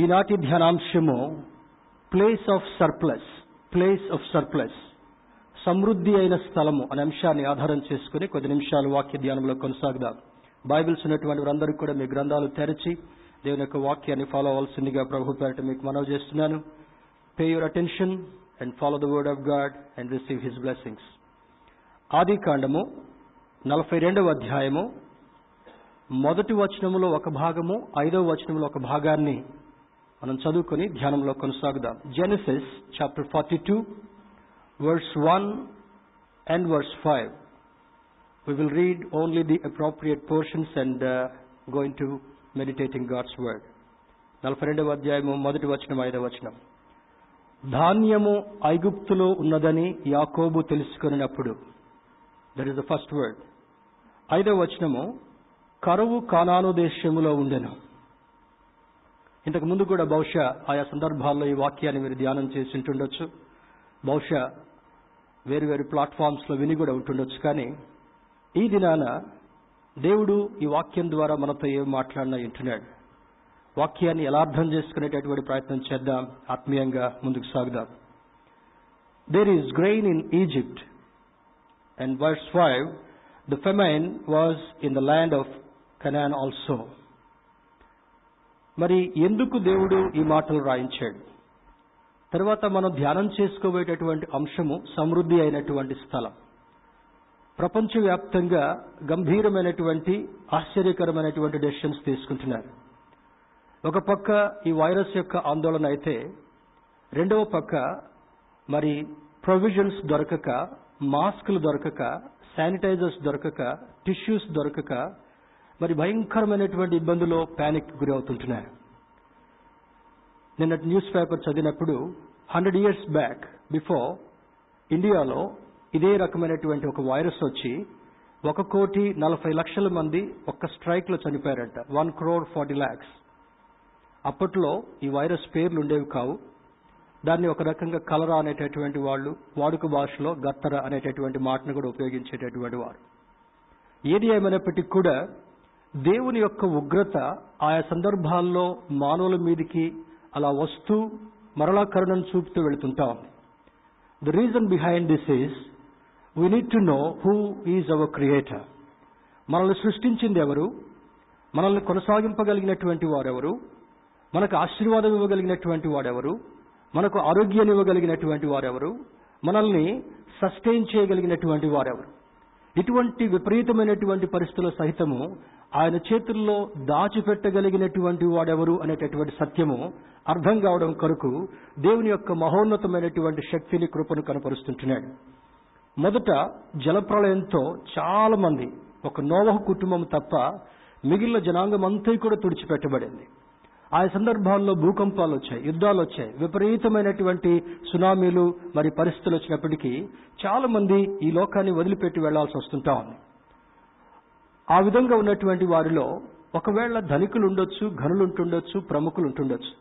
ఈనాటి ధ్యానాంశము place of surplus place of surplus సమృద్ధి అయిన స్థలము అనే అంశాన్ని ఆధారం చేసుకుని కొద్ది నిమిషాలు వాక్య ధ్యానంలో కొనసాగుదాం. బైబిల్స్ ఉన్నటువంటి వారందరూ కూడా మీ గ్రంథాలు తెరచి దేవుని యొక్క వాక్యాన్ని ఫాలో అవ్వాల్సిందిగా ప్రభు పేరట మీకు మనవి చేస్తున్నాను. Pay your attention and follow the word of God and receive his blessings ఆది కాండము నలభై రెండవ అధ్యాయము. మొదటి వచనములో ఒక భాగము ఐదవ వచనములో ఒక భాగాన్ని మనం చదువుకొని ధ్యానంలో కొనసాగుదాం. Genesis chapter forty two verse one and verse five we will read only the appropriate portions and going to meditating God's word నలభై రెండవ అధ్యాయము మొదటి వచనం ఐదవ వచనం. ధాన్యము ఐగుప్తులో ఉన్నదని యాకోబు తెలుసుకున్నప్పుడు. That is the first word ఐదవ వచనము కరువు కానాను దేశములో ఉండెను. ఇంతకు ముందు కూడా బహుశా ఆయా సందర్భాల్లో ఈ వాక్యాన్ని మీరు ధ్యానం చేసి ఉంటుండొచ్చు. బహుశా వేరు వేరు ప్లాట్ఫామ్స్లో విని కూడా ఉంటుండొచ్చు. కానీ ఈ దినాన దేవుడు ఈ వాక్యం ద్వారా మనతో ఏం మాట్లాడినా వింటున్నాడు. వాక్యాన్ని ఎలా అర్థం చేసుకునేటటువంటి ప్రయత్నం చేద్దాం. ఆత్మీయంగా ముందుకు సాగుదాం. There is grain in Egypt and verse five the famine was in the land of Canaan also మరి ఎందుకు దేవుడు ఈ మాటలు రాయించాడు? తర్వాత మనం ధ్యానం చేసుకోబోయేటటువంటి అంశము సమృద్ధి అయినటువంటి స్థలం. ప్రపంచవ్యాప్తంగా గంభీరమైనటువంటి ఆశ్చర్యకరమైనటువంటి డెసిషన్స్ తీసుకుంటున్నారు. ఒక పక్క ఈ వైరస్ యొక్క ఆందోళన అయితే రెండవ పక్క మరి ప్రొవిజన్స్ దొరకక మాస్కులు దొరకక శానిటైజర్స్ దొరకక టిష్యూస్ దొరకక మరి భయంకరమైనటువంటి ఇబ్బందులు ప్యానిక్ గురి అవుతుంటున్నారు నిన్న న్యూస్ పేపర్ చదివినప్పుడు హండ్రెడ్ ఇయర్స్ బ్యాక్ బిఫోర్ ఇండియాలో ఇదే రకమైనటువంటి ఒక వైరస్ వచ్చి ఒక కోటి నలభై లక్షల మంది ఒక్క స్ట్రైక్లో చనిపోయారంట. వన్ క్రోర్ ఫార్టీ ల్యాక్స్ అప్పట్లో ఈ వైరస్ పేర్లు ఉండేవి కావు. దాన్ని ఒక రకంగా కలరా అనేటటువంటి వాళ్ళు వాడుక భాషలో గత్తర అనేటటువంటి మాటను కూడా ఉపయోగించేటటువంటి వారు. ఏది ఏమైనప్పటికీ కూడా దేవుని యొక్క ఉగ్రత ఆయా సందర్భాల్లో మానవుల మీదికి అలా వస్తూ మరలా కరుణను చూపుతూ వెళుతుంటా ఉంది. The reason behind this is we need to know who is our creator మనల్ని సృష్టించింది ఎవరు? మనల్ని కొనసాగింపగలిగినటువంటి వారెవరు? మనకు ఆశీర్వాదం ఇవ్వగలిగినటువంటి వాడెవరు మనకు ఆరోగ్యాన్ని ఇవ్వగలిగినటువంటి వారెవరు? మనల్ని సస్టైన్ చేయగలిగినటువంటి వారెవరు? ఇటువంటి విపరీతమైనటువంటి పరిస్థితుల సహితము ఆయన చేతుల్లో దాచిపెట్టగలిగినటువంటి వాడెవరు అనేటటువంటి సత్యము అర్థం కావడం కొరకు దేవుని యొక్క మహోన్నతమైనటువంటి శక్తిని కృపను కనపరుస్తుంటున్నాడు. మొదట జలప్రళయంతో చాలా మంది ఒక నోవహ కుటుంబం తప్ప మిగిలిన జనాంగం అంతా కూడా తుడిచిపెట్టబడింది. ఆ సందర్భాల్లో భూకంపాలు వచ్చాయి యుద్ధాలు వచ్చాయి. విపరీతమైనటువంటి సునామీలు మరి పరిస్థితులు వచ్చినప్పటికీ చాలా మంది ఈ లోకాన్ని వదిలిపెట్టి వెళ్ళాల్సి వస్తుంటా ఉంది. ఆ విధంగా ఉన్నటువంటి వారిలో ఒకవేళ ధనికులు ఉండొచ్చు ఘనులు ఉంటుండొచ్చు ప్రముఖులు ఉంటుండొచ్చు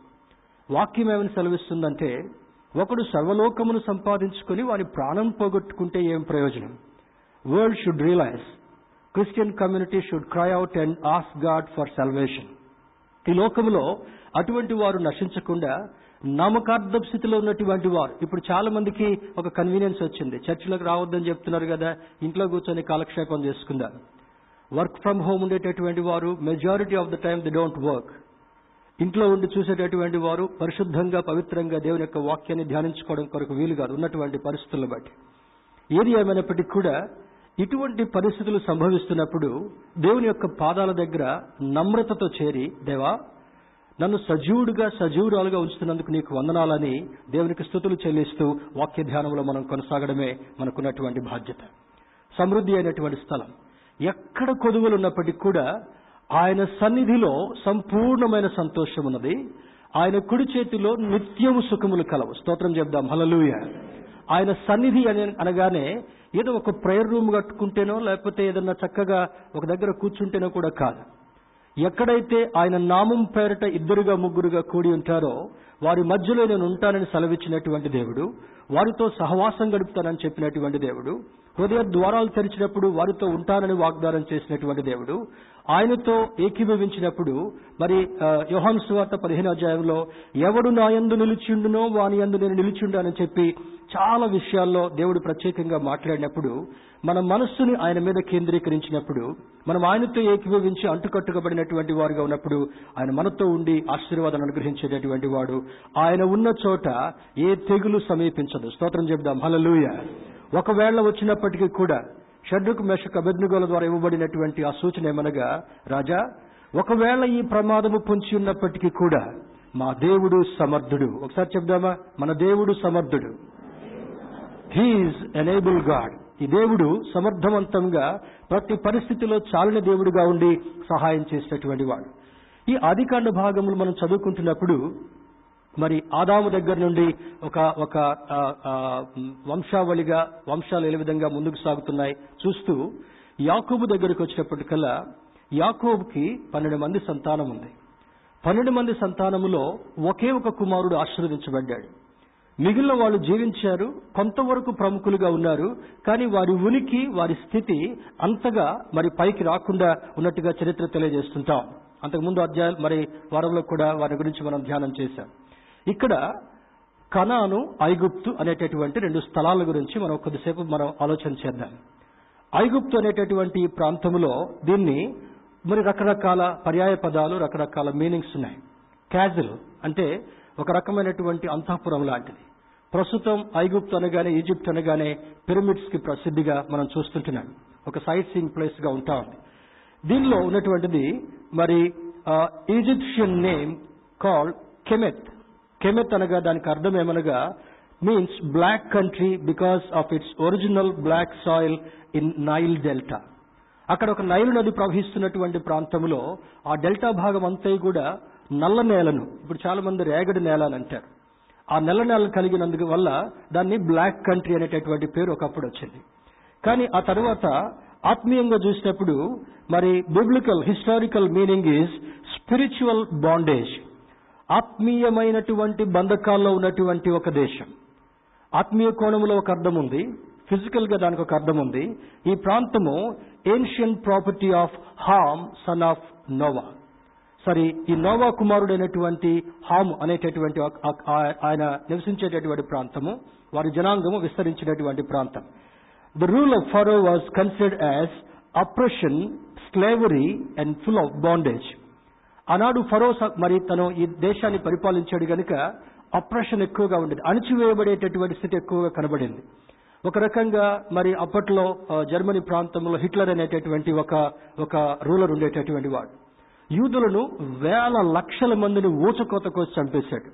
వాక్యం ఏమని సెలవిస్తుందంటే ఒకడు సర్వలోకమును సంపాదించుకుని వారి ప్రాణం పోగొట్టుకుంటే ఏం ప్రయోజనం? World should realize Christian community should cry out and ask God for salvation ఈ లోకంలో అటువంటి వారు నశించకుండా నామకార్థ స్థితిలో ఉన్నటువంటి వారు ఇప్పుడు చాలా మందికి ఒక కన్వీనియన్స్ వచ్చింది. చర్చిలోకి రావద్దని చెప్తున్నారు కదా ఇంట్లో కూర్చొని కాలక్షేపం చేసుకుందాం. వర్క్ ఫ్రమ్ హోమ్ ఉండేటటువంటి వారు majority of the time they don't work. ఇంట్లో ఉండి చూసేటటువంటి వారు పరిశుద్ధంగా పవిత్రంగా దేవుని యొక్క వాక్యాన్ని ధ్యానించుకోవడం కొరకు వీలు కాదు ఉన్నటువంటి పరిస్థితులను బట్టి. ఏది ఏమైనప్పటికీ కూడా ఇటువంటి పరిస్థితులు సంభవిస్తున్నప్పుడు దేవుని యొక్క పాదాల దగ్గర నమ్రతతో చేరి దేవా నన్ను సజీవుడిగా సజీవురాలుగా ఉంచుతున్నందుకు నీకు వందనాలని దేవునికి స్థుతులు చెల్లిస్తూ వాక్య ధ్యానంలో మనం కొనసాగడమే మనకున్నటువంటి బాధ్యత. సమృద్ధి అయినటువంటి స్థలం. ఎక్కడ కొదువులు ఉన్నప్పటికీ కూడా ఆయన సన్నిధిలో సంపూర్ణమైన సంతోషం ఉన్నది ఆయన కుడి చేతిలో నిత్యము సుఖములు కలవు. స్తోత్రం చెప్దాం. హలలుయ ఆయన సన్నిధి అని అనగానే ఏదో ఒక ప్రేయర్ రూమ్ కట్టుకుంటేనో లేకపోతే ఏదన్నా చక్కగా ఒక దగ్గర కూర్చుంటేనో కూడా కాదు. ఎక్కడైతే ఆయన నామం పేరట ఇద్దరుగా ముగ్గురుగా కూడి ఉంటారో వారి మధ్యలో నేను ఉంటానని సెలవిచ్చినటువంటి దేవుడు వారితో సహవాసం గడుపుతానని చెప్పినటువంటి దేవుడు హృదయ ద్వారాలు తెరిచినప్పుడు వారితో ఉంటానని వాగ్దానం చేసినటువంటి దేవుడు ఆయనతో ఏకీభవించినప్పుడు మరి ఆ, యోహాను సువార్త పదిహేను అధ్యాయంలో ఎవడు నా యందు నిలిచిండునో వాని యందు నేను నిలిచిండానని చెప్పి చాలా విషయాల్లో దేవుడు ప్రత్యేకంగా మాట్లాడినప్పుడు మన మనస్సుని ఆయన మీద కేంద్రీకరించినప్పుడు మనం ఆయనతో ఏకీభవించి అంటుకట్టుకబడినటువంటి వారుగా ఉన్నప్పుడు ఆయన మనతో ఉండి ఆశీర్వాదం అనుగ్రహించేటటువంటి వాడు. ఆయన ఉన్న చోట ఏ తెగులు సమీపించదు. స్తోత్రం చెప్దాం హల్లెలూయా. ఒకవేళ వచ్చినప్పటికీ కూడా షడ్రుకు మెషక్ అభిజ్ఞగోల ద్వారా ఇవ్వబడినటువంటి ఆ సూచన ఏమనగా రాజా ఒకవేళ ఈ ప్రమాదము పొంచి ఉన్నప్పటికీ కూడా మా దేవుడు సమర్థుడు. ఒకసారి చెప్దామా? మన దేవుడు సమర్థుడు. హీఈస్ ఎనేబుల్ గాడ్ ఈ దేవుడు సమర్థవంతంగా ప్రతి పరిస్థితిలో చాలిన దేవుడిగా ఉండి సహాయం చేసినటువంటి వాడు. ఈ ఆదికాండ భాగములు మనం చదువుకుంటున్నప్పుడు మరి ఆదాము దగ్గర నుండి ఒక ఒక వంశావళిగా వంశాలు ఏ విధంగా ముందుకు సాగుతున్నాయి చూస్తూ యాకోబు దగ్గరికి వచ్చినప్పటికల్లా యాకోబుకి పన్నెండు మంది సంతానం ఉంది. పన్నెండు మంది సంతానములో ఒకే ఒక కుమారుడు ఆశీర్వదించబడ్డాడు. మిగిలిన వాళ్ళు జీవించారు కొంతవరకు ప్రముఖులుగా ఉన్నారు కానీ వారి ఉనికి వారి స్థితి అంతగా మరి పైకి రాకుండా ఉన్నట్టుగా చరిత్ర తెలియజేస్తుంటాం. అంతకుముందు అధ్యాయాలు మరి వారంలో కూడా వారి గురించి మనం ధ్యానం చేశాం. ఇక్కడ కనాను ఐగుప్తు అనేటటువంటి రెండు స్థలాల గురించి మనం కొద్దిసేపు మనం ఆలోచన చేద్దాం. ఐగుప్తు అనేటటువంటి ప్రాంతంలో దీన్ని మరి రకరకాల పర్యాయ పదాలు రకరకాల మీనింగ్స్ ఉన్నాయి. క్యాజిల్ అంటే ఒక రకమైనటువంటి అంతఃపురం లాంటిది. ప్రస్తుతం ఐగుప్తు అనగానే ఈజిప్ట్ అనగానే పిరమిడ్స్కి ప్రసిద్ధిగా మనం చూస్తుంటున్నాం. ఒక సైట్ సీయింగ్ ప్లేస్గా ఉంటా ఉంది. దీనిలో ఉన్నటువంటిది మరి Egyptian name called Kemet. Kemet అనగా దానికి అర్థం ఏమనగా means black country because of its original black soil in Nile delta అక్కడ ఒక నైలు నది ప్రవహిస్తున్నటువంటి ప్రాంతంలో ఆ డెల్టా భాగం అంతా కూడా నల్ల నేలను ఇప్పుడు చాలా మంది రేగడి నేల అని అంటారు. ఆ నల్ల నేలను కలిగినందుకు వల్ల దాన్ని బ్లాక్ కంట్రీ అనేటటువంటి పేరు ఒకప్పుడు వచ్చింది. కానీ ఆ తర్వాత ఆత్మీయంగా చూసినప్పుడు మరి biblical historical meaning is spiritual bondage ఆత్మీయమైనటువంటి బంధకాల్లో ఉన్నటువంటి ఒక దేశం. ఆత్మీయ కోణంలో ఒక అర్థం ఉంది. ఫిజికల్గా దానికి ఒక అర్థం ఉంది. ఈ ప్రాంతము ancient property of Ham son of Noah సరే ఈ నోవా కుమారుడైనటువంటి హామ్ అనేటటువంటి ఆయన నివసించేటటువంటి ప్రాంతము వారి జనాంగము విస్తరించినటువంటి ప్రాంతం. The rule of Pharaoh was considered as oppression slavery and full of bondage ఆనాడు ఫరో మరి తను ఈ దేశాన్ని పరిపాలించాడు గనుక అప్రెషన్ ఎక్కువగా ఉండేది. అణచివేయబడేటటువంటి స్థితి ఎక్కువగా కనబడింది. ఒక రకంగా మరి అప్పట్లో జర్మనీ ప్రాంతంలో హిట్లర్ అనేటటువంటి ఒక ఒక రూలర్ ఉండేటటువంటి వాడు. యూదులను వేల లక్షల మందిని ఊచకోత కోసి చంపేశాడు.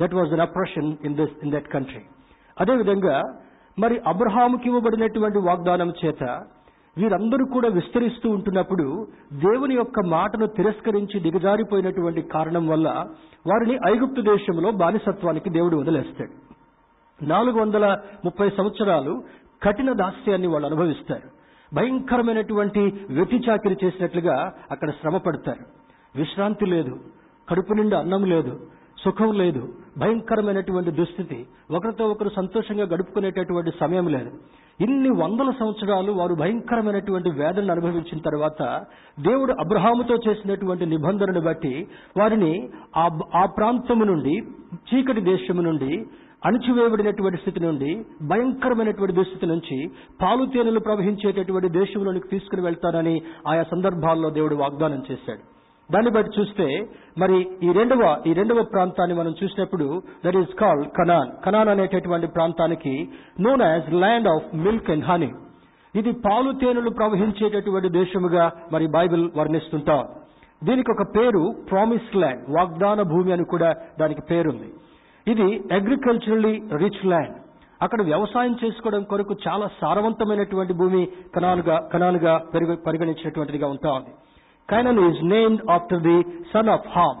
That was an oppression in this in that country అదేవిధంగా మరి అబ్రహాముకి ఇవ్వబడినటువంటి వాగ్దానం చేత వీరందరూ కూడా విస్తరిస్తూ ఉంటున్నప్పుడు దేవుని యొక్క మాటను తిరస్కరించి దిగజారిపోయినటువంటి కారణం వల్ల వారిని ఐగుప్తు దేశంలో బానిసత్వానికి దేవుడు వదిలేస్తాడు. నాలుగు వందల ముప్పై సంవత్సరాలు కఠిన దాస్యాన్ని వాళ్ళు అనుభవిస్తారు. భయంకరమైనటువంటి వెతిచాకిరి చాకిరి చేసినట్లుగా అక్కడ శ్రమ పడతారు. విశ్రాంతి లేదు. కడుపు నిండా అన్నం లేదు. సుఖం లేదు భయంకరమైనటువంటి దుస్థితి. ఒకరితో ఒకరు సంతోషంగా గడుపుకునేటటువంటి సమయం లేదు. ఇన్ని వందల సంవత్సరాలు వారు భయంకరమైనటువంటి వేదనను అనుభవించిన తర్వాత దేవుడు అబ్రహాముతో చేసినటువంటి నిబంధనను బట్టి వారిని ఆ ఆ ప్రాంతము నుండి చీకటి దేశము నుండి అణిచివేయబడినటువంటి స్థితి నుండి భయంకరమైనటువంటి దుస్థితి నుంచి పాలు తేనెలు ప్రవహించేటటువంటి దేశంలోనికి తీసుకుని వెళ్తానని ఆయా సందర్భాల్లో దేవుడు వాగ్దానం చేశాడు. దాన్ని బట్టి చూస్తే మరి ఈ రెండవ ఈ రెండవ ప్రాంతాన్ని మనం చూసినప్పుడు that is called Canaan Canaan అనేటటువంటి ప్రాంతానికి known as land of milk and honey ఇది పాలు తేనెలు ప్రవహించేటటువంటి దేశముగా మరి బైబిల్ వర్ణిస్తుంటాం. దీనికి ఒక పేరు ప్రామిస్ ల్యాండ్ వాగ్దాన భూమి అని కూడా దానికి పేరుంది. ఇది అగ్రికల్చరలీ రిచ్ ల్యాండ్ అక్కడ వ్యవసాయం చేసుకోవడం కొరకు చాలా సారవంతమైనటువంటి భూమి కణాలుగా కణాలుగా పరిగణించినటువంటిదిగా ఉంటా ఉంది. Canaan is named after the son of Ham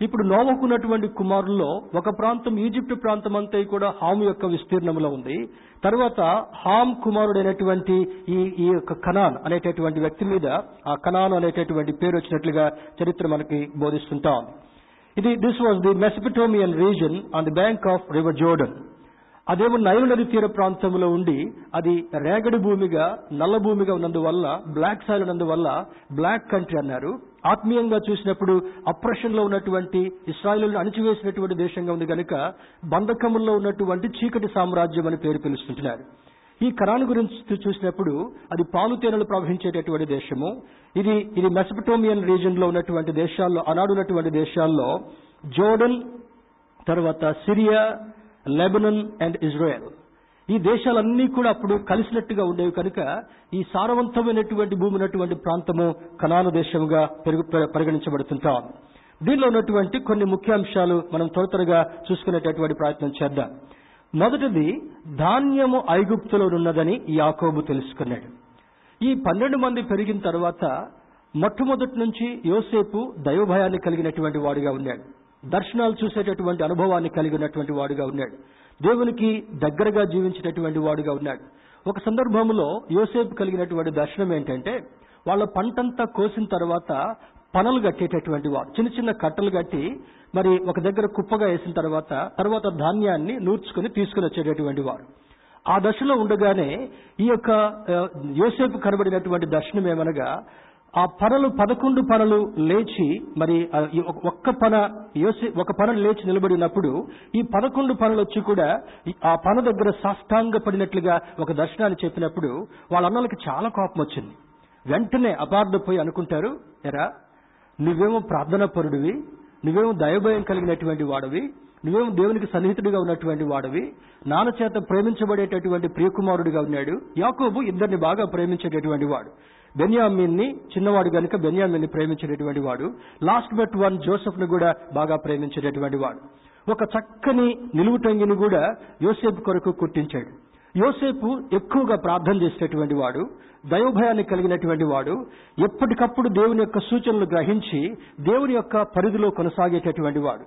ఇప్పుడు నోవకున్నటువంటి కుమారుల్లో ఒక ప్రాంతం ఈజిప్ట్ ప్రాంతం అంతా కూడా హామ్ యొక్క విస్తీర్ణంలో ఉంది. తర్వాత హామ్ కుమారుడైనటువంటి ఈ ఈ యొక్క కనాన్ అనేటటువంటి వ్యక్తి మీద ఆ కనాన్ అనేటటువంటి పేరు వచ్చినట్లుగా చరిత్ర మనకి బోధిస్తుంటాం. ఇది this was the Mesopotamian region on the bank of river Jordan అదేమో నైలు నది తీర ప్రాంతంలో ఉండి అది రేగడి భూమిగా నల్ల భూమిగా ఉన్నందువల్ల బ్లాక్ సాయిల్ ఉన్నందువల్ల బ్లాక్ కంట్రీ అన్నారు. ఆత్మీయంగా చూసినప్పుడు అప్రెషన్లో ఉన్నటువంటి ఇస్రాయలు అణిచివేసినటువంటి దేశంగా ఉంది కనుక బంధకముల్లో ఉన్నటువంటి చీకటి సామ్రాజ్యం అని పేరు పిలుస్తుంటున్నారు. ఈ కరాను గురించి చూసినప్పుడు అది పాలు తేనెలు ప్రవహించేటటువంటి దేశము. ఇది ఇది మెసపటోమియన్ రీజన్లో ఉన్నటువంటి దేశాల్లో ఆనాడు ఉన్నటువంటి దేశాల్లో జోర్డన్ తర్వాత సిరియా లెబనన్ అండ్ ఇజ్రాయెల్. ఈ దేశాలన్నీ కూడా అప్పుడు కలిసినట్టుగా ఉండేవి కనుక ఈ సారవంతమైనటువంటి భూమి ఉన్నటువంటి ప్రాంతము కనాను దేశముగా పెరుగు పరిగణించబడుతుంటాం. దీనిలో ఉన్నటువంటి కొన్ని ముఖ్యాంశాలు మనం త్వర త్వరగా చూసుకునేటటువంటి ప్రయత్నం చేద్దాం. మొదటిది ధాన్యము ఐగుప్తులో ఉన్నదని యాకోబు తెలుసుకున్నాడు. ఈ పన్నెండు మంది పెరిగిన తర్వాత మొట్టమొదటి నుంచి యోసేపు దైవభయాన్ని కలిగినటువంటి వాడిగా ఉన్నాడు. దర్శనాలు చూసేటటువంటి అనుభవాన్ని కలిగినటువంటి వాడుగా ఉన్నాడు. దేవునికి దగ్గరగా జీవించినటువంటి వాడుగా ఉన్నాడు. ఒక సందర్భంలో యోసేపు కలిగినటువంటి దర్శనం ఏంటంటే వాళ్ళ పంటంతా కోసిన తర్వాత పనలు కట్టేటటువంటి వాడు. చిన్న చిన్న కట్టలు కట్టి మరి ఒక దగ్గర కుప్పగా వేసిన తర్వాత తర్వాత ధాన్యాన్ని నూర్చుకుని తీసుకుని వచ్చేటటువంటి వాడు. ఆ దశలో ఉండగానే ఈ యొక్క యోసేపు కనబడినటువంటి దర్శనం ఏమనగా ఆ పనలు పదకొండు పనులు లేచి మరి ఒక్క పన యోసి ఒక పన లేచి నిలబడినప్పుడు ఈ పదకొండు పనులు వచ్చి కూడా ఆ పన దగ్గర సాష్టాంగ పడినట్లుగా ఒక దర్శనాన్ని చెప్పినప్పుడు వాళ్ళ అన్నలకి చాలా కోపం వచ్చింది. వెంటనే అపార్థపోయి అనుకుంటారు ఎరా నువ్వేమో ప్రార్థనా పరుడివి నువ్వేమో దయభయం కలిగినటువంటి వాడివి నువ్వేమో దేవునికి సన్నిహితుడిగా ఉన్నటువంటి వాడవి నాన్న చేత ప్రేమించబడేటటువంటి ప్రియకుమారుడిగా ఉన్నాడు యాకోబు ఇద్దరిని బాగా ప్రేమించేటటువంటి వాడు. బెన్యామిన్ని చిన్నవాడు గనుక బెన్యామిన్ని ప్రేమించేటటువంటి వాడు లాస్ట్ బట్ వన్ జోసెఫ్ను కూడా బాగా ప్రేమించేటటువంటి వాడు. ఒక చక్కని నిలువుటంగిని కూడా యోసేపు కొరకు కుట్టించాడు. యోసేపు ఎక్కువగా ప్రార్థన చేసేటటువంటి వాడు దైవభయాన్ని కలిగినటువంటి వాడు ఎప్పటికప్పుడు దేవుని యొక్క సూచనలు గ్రహించి దేవుని యొక్క పరిధిలో కొనసాగేటటువంటి వాడు.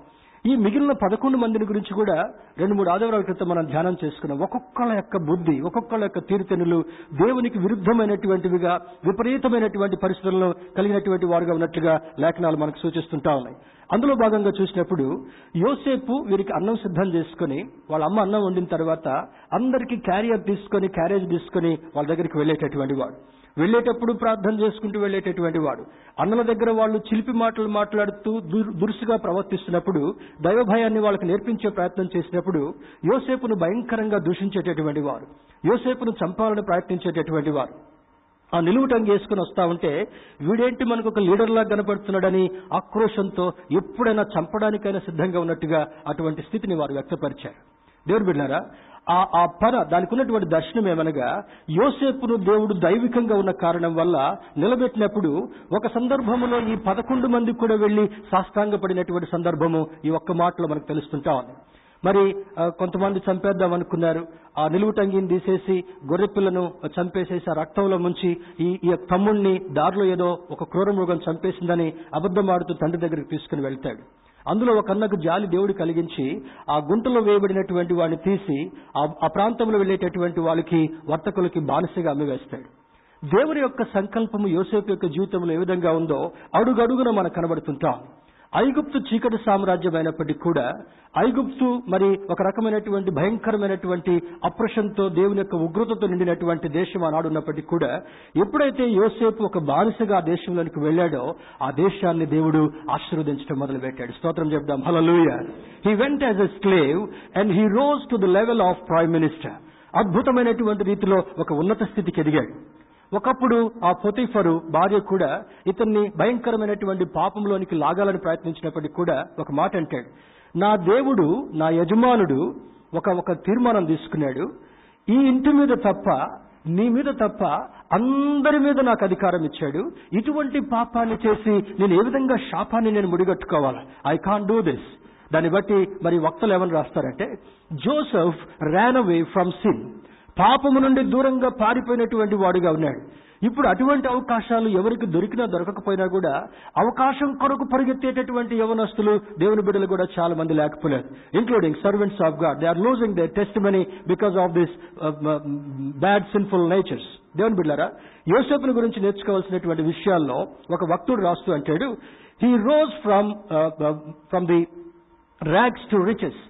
ఈ మిగిలిన పదకొండు మందిని గురించి కూడా రెండు మూడు ఆదివారాల క్రితం మనం ధ్యానం చేసుకున్నాం. ఒక్కొక్కళ్ళ యొక్క బుద్ధి ఒక్కొక్కళ్ళ యొక్క తీరుతెనులు దేవునికి విరుద్ధమైనటువంటివిగా విపరీతమైనటువంటి పరిస్థితులను కలిగినటువంటి వారుగా ఉన్నట్లుగా లేఖనాలు మనకు సూచిస్తుంటా ఉన్నాయి. అందులో భాగంగా చూసినప్పుడు యోసేపు వీరికి అన్నం సిద్ధం చేసుకుని వాళ్ళ అమ్మ అన్నం వండిన తర్వాత అందరికీ క్యారియర్ తీసుకొని క్యారేజ్ తీసుకొని వాళ్ళ దగ్గరికి వెళ్ళేటటువంటి వాడు. వెళ్ళేటప్పుడు ప్రార్థన చేసుకుంటూ వెళ్ళేటటువంటి వాడు. అన్నల దగ్గర వాళ్ళు చిలిపి మాటలు మాట్లాడుతూ దురుసుగా ప్రవర్తిస్తున్నప్పుడు దైవభయాన్ని వాళ్ళకి నేర్పించే ప్రయత్నం చేసినప్పుడు యోసేపును భయంకరంగా దూషించేటటువంటి వారు. యోసేపును చంపాలని ప్రయత్నించేటటువంటి వారు. ఆ నిలువుటంగి వేసుకుని వస్తా ఉంటే వీడేంటి మనకు ఒక లీడర్లా కనపడుతున్నాడని ఆక్రోషంతో ఎప్పుడైనా చంపడానికైనా సిద్ధంగా ఉన్నట్టుగా అటువంటి స్థితిని వారు వ్యక్తపరిచారు. దేవుడు బిడ్డారా ఆ ఆ పర దానికి ఉన్నటువంటి దర్శనం ఏమనగా యోసేపును దేవుడు దైవికంగా ఉన్న కారణం వల్ల నిలబెట్టినప్పుడు ఒక సందర్భంలో ఈ పదకొండు మంది కూడా వెళ్ళి సాష్టాంగపడినటువంటి సందర్భము ఈ ఒక్క మాటలో మనకు తెలుస్తుంటా ఉంది. మరి కొంతమంది చంపేద్దాం అనుకున్నారు. ఆ నిలువుటంగిని తీసేసి గొర్రెపిల్లను చంపేసేసి ఆ రక్తంలో ముంచి ఈ ఈ తమ్ముణ్ణి దారిలో ఏదో ఒక క్రూరమృగం చంపేసిందని అబద్ధమాడుతూ తండ్రి దగ్గరికి తీసుకుని వెళ్తాడు. అందులో ఒక అన్నకు జాలి దేవుడు కలిగించి ఆ గుంటలో వేయబడినటువంటి వాడిని తీసి ఆ ప్రాంతంలో వెళ్ళేటటువంటి వాళ్ళకి వర్తకులకి బానిసగా అమ్మివేస్తాడు. దేవుని యొక్క సంకల్పము యోసేపు యొక్క జీవితంలో ఏ విధంగా ఉందో అడుగడుగున మనకు కనబడుతుంటాం. ఐగుప్తు చీకటి సామ్రాజ్యం అయినప్పటికీ కూడా ఐగుప్తు మరి ఒక రకమైనటువంటి భయంకరమైనటువంటి అప్రషంతో దేవుని యొక్క ఉగ్రతతో నిండినటువంటి దేశం ఆనాడు ఉన్నప్పటికీ కూడా ఎప్పుడైతే యోసేపు ఒక బానిసగా ఆ దేశంలోనికి వెళ్ళాడో ఆ దేశాన్ని దేవుడు ఆశీర్వదించడం మొదలు పెట్టాడు స్తోత్రం చెప్దాం. Hallelujah he went as a slave and he rose to the level of prime minister అద్భుతమైనటువంటి రీతిలో ఒక ఉన్నత స్థితికి ఎదిగాడు. ఒకప్పుడు ఆ పొతిఫరు భార్య కూడా ఇతన్ని భయంకరమైనటువంటి పాపంలోనికి లాగాలని ప్రయత్నించినప్పటికీ కూడా ఒక మాట అంటాడు. నా దేవుడు నా యజమానుడు ఒక ఒక తీర్మానం తీసుకున్నాడు. ఈ ఇంటి మీద తప్ప నీ మీద తప్ప అందరి మీద నాకు అధికారం ఇచ్చాడు. ఇటువంటి పాపాన్ని చేసి నేను ఏ విధంగా శాపాన్ని నేను ముడిగట్టుకోవాలి? ఐ కాన్ డూ దిస్ దాన్ని బట్టి మరి వక్తలు ఏమని రాస్తారంటే Joseph ran away from sin పాపము నుండి దూరంగా పారిపోయినటువంటి వాడుగా ఉన్నాడు. ఇప్పుడు అటువంటి అవకాశాలు ఎవరికి దొరికినా దొరకకపోయినా కూడా అవకాశం కొరకు పరిగెత్తేటటువంటి యవనస్తులు దేవుని బిడ్డలు కూడా చాలా మంది లేకపోలేదు including servants of God they are losing their testimony because of this bad sinful natures దేవుని బిడ్డారా యోసేపుని గురించి నేర్చుకోవాల్సినటువంటి విషయాల్లో ఒక వక్తుడు రాస్తూ అంటాడు he rose from from the rags to riches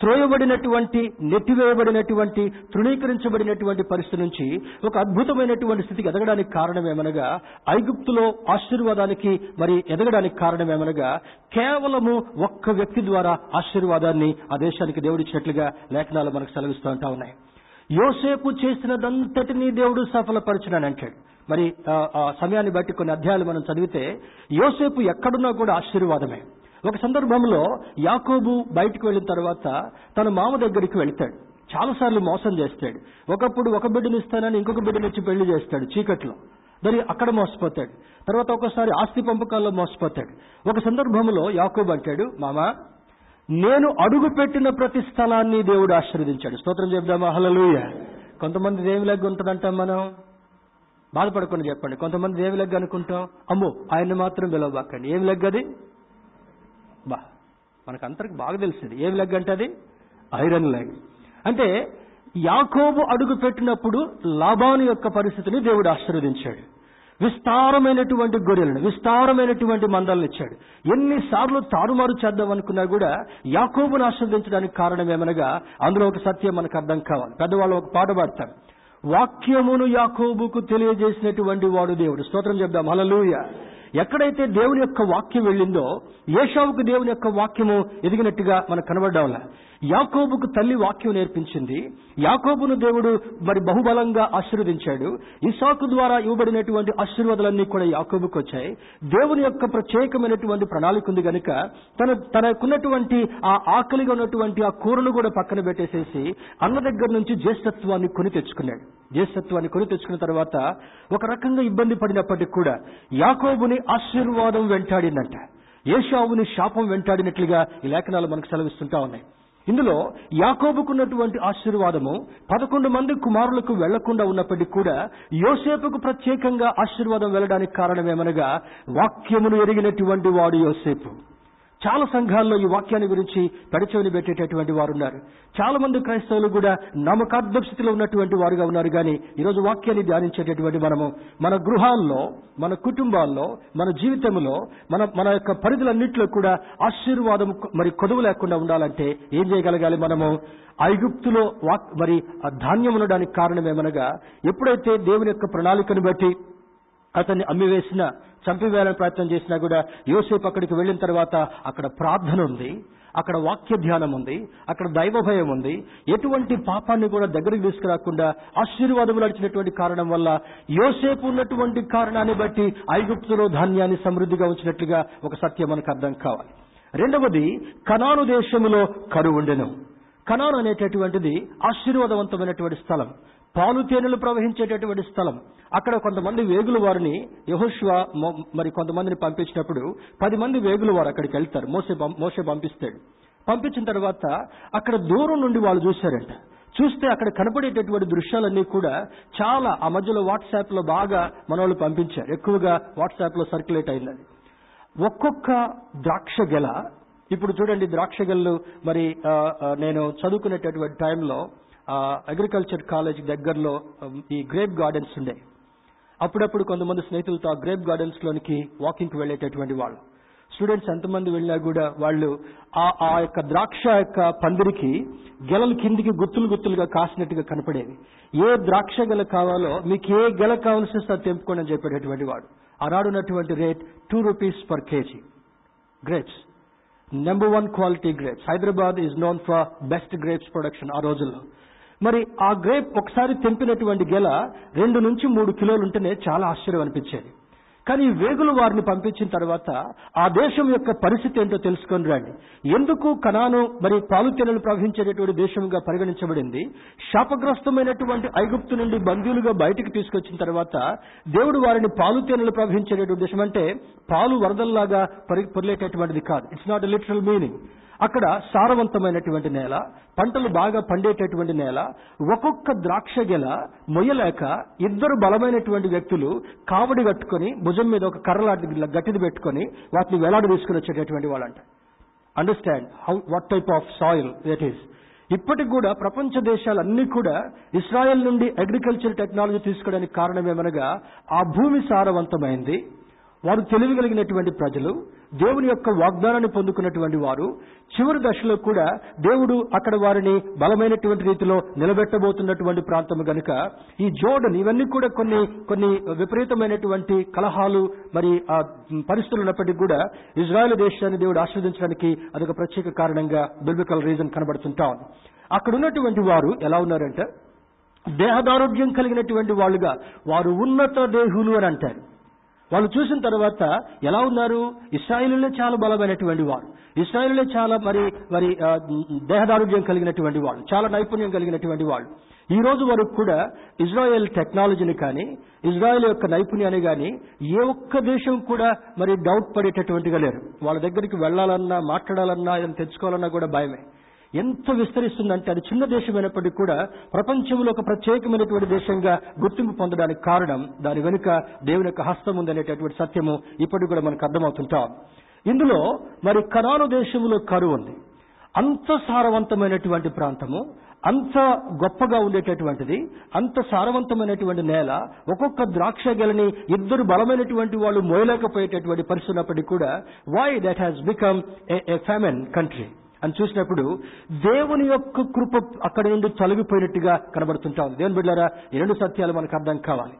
త్రోయబడినటువంటి నెట్టివేయబడినటువంటి తృణీకరించబడినటువంటి పరిస్థితి నుంచి ఒక అద్భుతమైనటువంటి స్థితికి ఎదగడానికి కారణమేమనగా ఐగుప్తులో ఆశీర్వాదానికి మరి ఎదగడానికి కారణమేమనగా కేవలము ఒక్క వ్యక్తి ద్వారా ఆశీర్వాదాన్ని ఆ దేశానికి దేవుడిచ్చినట్లుగా లేఖనాలు మనకు సెలవిస్తూ ఉంటా ఉన్నాయి. యోసేపు చేసినదంతటినీ దేవుడు సఫలపరచునని మరి ఆ, ఆ సమయాన్ని బట్టి కొన్ని అధ్యాయాలు మనం చదివితే యోసేపు ఎక్కడున్నా కూడా ఆశీర్వాదమే. ఒక సందర్భంలో యాకోబు బయటకు వెళ్ళిన తర్వాత తన మామ దగ్గరికి వెళ్తాడు. చాలాసార్లు మోసం చేస్తాడు. ఒకప్పుడు ఒక బిడ్డను ఇస్తానని ఇంకొక బిడ్డనిచ్చి పెళ్ళి చేస్తాడు చీకట్లో. మరి అక్కడ మోసపోతాడు. తర్వాత ఒకసారి ఆస్తి పంపకాల్లో మోసపోతాడు. ఒక సందర్భంలో యాకోబు అంటాడు మామ నేను అడుగు పెట్టిన ప్రతి స్థలాన్ని దేవుడు ఆశీర్వదించాడు. స్తోత్రం చెప్దామా? హలలుయ కొంతమంది ఏమి ఉంటుందంటాం మనం? బాధపడకుండా చెప్పండి. కొంతమంది ఏమి లెగ్గ అనుకుంటాం అమ్మో ఆయన్ని మాత్రం పిలవబాకండి. ఏమి లెగ్గది? బా మనకు అందరికి బాగా తెలిసింది. ఏం లెగ్ అంటే అది? Iron leg. అంటే యాకోబు అడుగు పెట్టినప్పుడు లాభాను యొక్క పరిస్థితిని దేవుడు ఆశీర్వదించాడు. విస్తారమైనటువంటి గొర్రెలను విస్తారమైనటువంటి మందలను ఇచ్చాడు. ఎన్నిసార్లు తారుమారు చేద్దాం అనుకున్నా కూడా యాకోబును ఆశీర్వదించడానికి కారణం ఏమనగా అందులో ఒక సత్యం మనకు అర్థం కావాలి. పెద్దవాళ్ళు ఒక పాట పాడతారు. వాక్యమును యాకోబుకు తెలియజేసినటువంటి వాడు దేవుడు. స్తోత్రం చెప్దాం. హల్లెలూయ. ఎక్కడైతే దేవుని యొక్క వాక్యం వెళ్ళిందో ఏషావుకు దేవుని యొక్క వాక్యము ఎదిగినట్టుగా మనకు కనబడ్డంలా యాకోబుకు తల్లి వాక్యం నేర్పించింది. యాకోబును దేవుడు మరి బహుబలంగా ఆశీర్వదించాడు. ఇసాకు ద్వారా ఇవ్వబడినటువంటి ఆశీర్వాదాలన్నీ కూడా యాకోబుకు వచ్చాయి. దేవుని యొక్క ప్రత్యేకమైనటువంటి ప్రణాళిక ఉంది గనుక తన తనకున్నటువంటి ఆ ఆకలిగా ఉన్నటువంటి ఆ కూరను కూడా పక్కన పెట్టేసేసి అన్న దగ్గర నుంచి జ్యేష్ఠత్వాన్ని కొని తెచ్చుకున్నాడు. జ్యేష్ఠత్వాన్ని కొని తెచ్చుకున్న తర్వాత ఒక రకంగా ఇబ్బంది పడినప్పటికీ కూడా యాకోబుని ఆశీర్వాదం వెంటాడిందంట ఏషావుని శాపం వెంటాడినట్లుగా ఈ లేఖనాలు మనకు సెలవిస్తుంటా ఉన్నాయి. ఇందులో యాకోబుకున్నటువంటి ఆశీర్వాదము పదకొండు మంది కుమారులకు వెళ్ళకుండా ఉన్నప్పటికీ కూడా యోసేపుకు ప్రత్యేకంగా ఆశీర్వాదం వెళ్ళడానికి కారణమేమనగా వాక్యమును ఎరిగినటువంటి వాడు యోసేపు. చాలా సంఘాల్లో ఈ వాక్యాన్ని గురించి పెడచెవిని పెట్టేటటువంటి వారు ఉన్నారు చాలా మంది క్రైస్తవులు కూడా నమ్మకార్థ స్థితిలో ఉన్నటువంటి వారుగా ఉన్నారు కానీ ఈరోజు వాక్యాన్ని ధ్యానించేటటువంటి మనము మన గృహాల్లో మన కుటుంబాల్లో మన జీవితంలో మన మన యొక్క పరిధులన్నింటిలో కూడా ఆశీర్వాదం మరి కొదువు లేకుండా ఉండాలంటే ఏం చేయగలగాలి మనము? ఐగుప్తులో వాక్ మరి ధాన్యం ఉండడానికి కారణమేమనగా ఎప్పుడైతే దేవుని యొక్క ప్రణాళికను బట్టి అతన్ని అమ్మివేసిన చంపివేయాలని ప్రయత్నం చేసినా కూడా యోసేపు అక్కడికి వెళ్ళిన తర్వాత అక్కడ ప్రార్థన ఉంది అక్కడ వాక్య ధ్యానం ఉంది అక్కడ దైవ భయం ఉంది. ఎటువంటి పాపాన్ని కూడా దగ్గరికి తీసుకురాకుండా ఆశీర్వాదములు నడిచినటువంటి కారణం వల్ల యోసేపు ఉన్నటువంటి కారణాన్ని బట్టి ఐగుప్తులో ధాన్యాన్ని సమృద్ధిగా ఉంచినట్లుగా ఒక సత్యం మనకు అర్థం కావాలి. రెండవది కనాను దేశములో కరువు ఉండెను. కనాను అనేటటువంటిది ఆశీర్వాదవంతమైనటువంటి స్థలం. పాలు తేనెలు ప్రవహించేటటువంటి స్థలం. అక్కడ కొంతమంది వేగులు వారిని యహోష్వ మరి కొంతమందిని పంపించినప్పుడు పది మంది వేగులు వారు అక్కడికి వెళ్తారు. మోసే మోసే పంపిస్తాడు. పంపించిన తర్వాత అక్కడ దూరం నుండి వాళ్ళు చూశారంట. చూస్తే అక్కడ కనపడేటటువంటి దృశ్యాలన్నీ కూడా చాలా ఆ మధ్యలో వాట్సాప్లో బాగా వాళ్ళు పంపించారు. ఎక్కువగా వాట్సాప్లో సర్క్యులేట్ అయింది ఒక్కొక్క ద్రాక్ష గెల ఇప్పుడు చూడండి ద్రాక్ష గెలలు మరి నేను చదువుకునేటటువంటి టైంలో అగ్రికల్చర్ కాలేజ్ దగ్గరలో ఈ గ్రేప్ గార్డెన్స్ ఉండే. అప్పుడప్పుడు కొంతమంది స్నేహితులతో ఆ గ్రేప్ గార్డెన్స్ లోనికి వాకింగ్కి వెళ్ళేటటువంటి వాళ్ళు. స్టూడెంట్స్ ఎంతమంది వెళ్ళినా కూడా వాళ్ళు ఆ ఆ యొక్క ద్రాక్ష యొక్క పందిరికి గెలలు కిందికి గుత్తులు గుత్తులుగా కాసినట్టుగా కనపడేది ఏ ద్రాక్ష గెల కావాలో మీకు ఏ గెల కావాల్సి సార్ అది తెంపుకోండి అని చెప్పేటటువంటి వాడు. ఆనాడు ఉన్నటువంటి rate two rupees per KG grapes number one quality grapes Hyderabad is known for best grapes production ఆ రోజుల్లో. మరి ఆ గ్రేప్ ఒకసారి తెంపినటువంటి గెల రెండు నుంచి మూడు కిలోలు ఉంటేనే చాలా ఆశ్చర్యం అనిపించేది. కానీ వేగులు వారిని పంపించిన తర్వాత ఆ దేశం యొక్క పరిస్థితి ఏంటో తెలుసుకొని రండి. ఎందుకు కనాను మరి పాలుతెనలు ప్రవహించేటటువంటి దేశంగా పరిగణించబడింది? శాపగ్రస్తమైనటువంటి ఐగుప్తు నుండి బందీలుగా బయటికి తీసుకొచ్చిన తర్వాత దేవుడు వారిని పాలుతెనలు ప్రవహించేటటువంటి దేశం అంటే పాలు వరదల్లాగా పరి పొరలేటటువంటిది కాదు. ఇట్స్ నాట్ లిటరల్ మీనింగ్ అక్కడ సారవంతమైనటువంటి నేల పంటలు బాగా పండేటటువంటి నేల ఒక్కొక్క ద్రాక్ష గెల మొయ్యలేక ఇద్దరు బలమైనటువంటి వ్యక్తులు కావడి కట్టుకొని భుజం మీద ఒక కర్రలాంటి గట్టిది పెట్టుకొని వాటిని వేలాడు తీసుకుని వచ్చేటటువంటి వాళ్ళంట. Understand how what type of soil that is ఇప్పటికి కూడా ప్రపంచ దేశాలన్నీ కూడా ఇస్రాయెల్ నుండి అగ్రికల్చర్ టెక్నాలజీ తీసుకోవడానికి కారణం ఏమనగా ఆ భూమి సారవంతమైంది. వారు తెలివిగలిగినటువంటి ప్రజలు దేవుని యొక్క వాగ్దానాన్ని పొందుకున్నటువంటి వారు చివరి దశలో కూడా దేవుడు అక్కడ వారిని బలమైనటువంటి రీతిలో నిలబెట్టబోతున్నటువంటి ప్రాంతం గనుక ఈ జోడన్ ఇవన్నీ కూడా కొన్ని కొన్ని విపరీతమైనటువంటి కలహాలు మరి ఆ పరిస్థితులు ఉన్నప్పటికీ కూడా ఇజ్రాయెల్ దేశాన్ని దేవుడు ఆస్వాదించడానికి అదొక ప్రత్యేక కారణంగా బిల్బికల్ రీజన్ కనబడుతుంటాం అక్కడ ఉన్నటువంటి వారు ఎలా ఉన్నారంటే దేహదారోగ్యం కలిగినటువంటి వాళ్ళుగా వారు ఉన్నత దేహులు అని అంటారు. వాళ్ళు చూసిన తర్వాత ఎలా ఉన్నారు? ఇస్రాయిలే చాలా బలమైనటువంటి వారు ఇస్రాయిలే చాలా మరి మరి దేహదారుఢ్యం కలిగినటువంటి వాళ్ళు చాలా నైపుణ్యం కలిగినటువంటి వాళ్ళు. ఈ రోజు వరకు కూడా ఇజ్రాయెల్ టెక్నాలజీని కానీ ఇజ్రాయెల్ యొక్క నైపుణ్యాన్ని కానీ ఏ ఒక్క దేశం కూడా మరి డౌట్ పడేటటువంటిగా లేరు. వాళ్ళ దగ్గరికి వెళ్ళాలన్నా మాట్లాడాలన్నా ఏదైనా తెచ్చుకోవాలన్నా కూడా భయమే. ఎంత విస్తరిస్తుందంటే అది చిన్న దేశమైనప్పటికీ కూడా ప్రపంచంలో ఒక ప్రత్యేకమైనటువంటి దేశంగా గుర్తింపు పొందడానికి కారణం దాని వెనుక దేవుని యొక్క హస్తం ఉందనేటటువంటి సత్యము ఇప్పటికి కూడా మనకు అర్థమవుతుంటాం. ఇందులో మరి కనాను దేశంలో కరువు ఉంది. అంత సారవంతమైనటువంటి ప్రాంతము అంత గొప్పగా ఉండేటటువంటిది అంత సారవంతమైనటువంటి నేల ఒక్కొక్క ద్రాక్ష గెలని ఇద్దరు బలమైనటువంటి వాళ్ళు మోయలేకపోయేటటువంటి పరిస్థితి ఉన్నప్పటికీ కూడా why that has become a famine country అని చూసినప్పుడు దేవుని యొక్క కృప అక్కడ నుండి తొలగిపోయినట్టుగా కనబడుతుంటాం దేవుని బిడ్డారా ఈ రెండు సత్యాలు మనకు అర్థం కావాలి.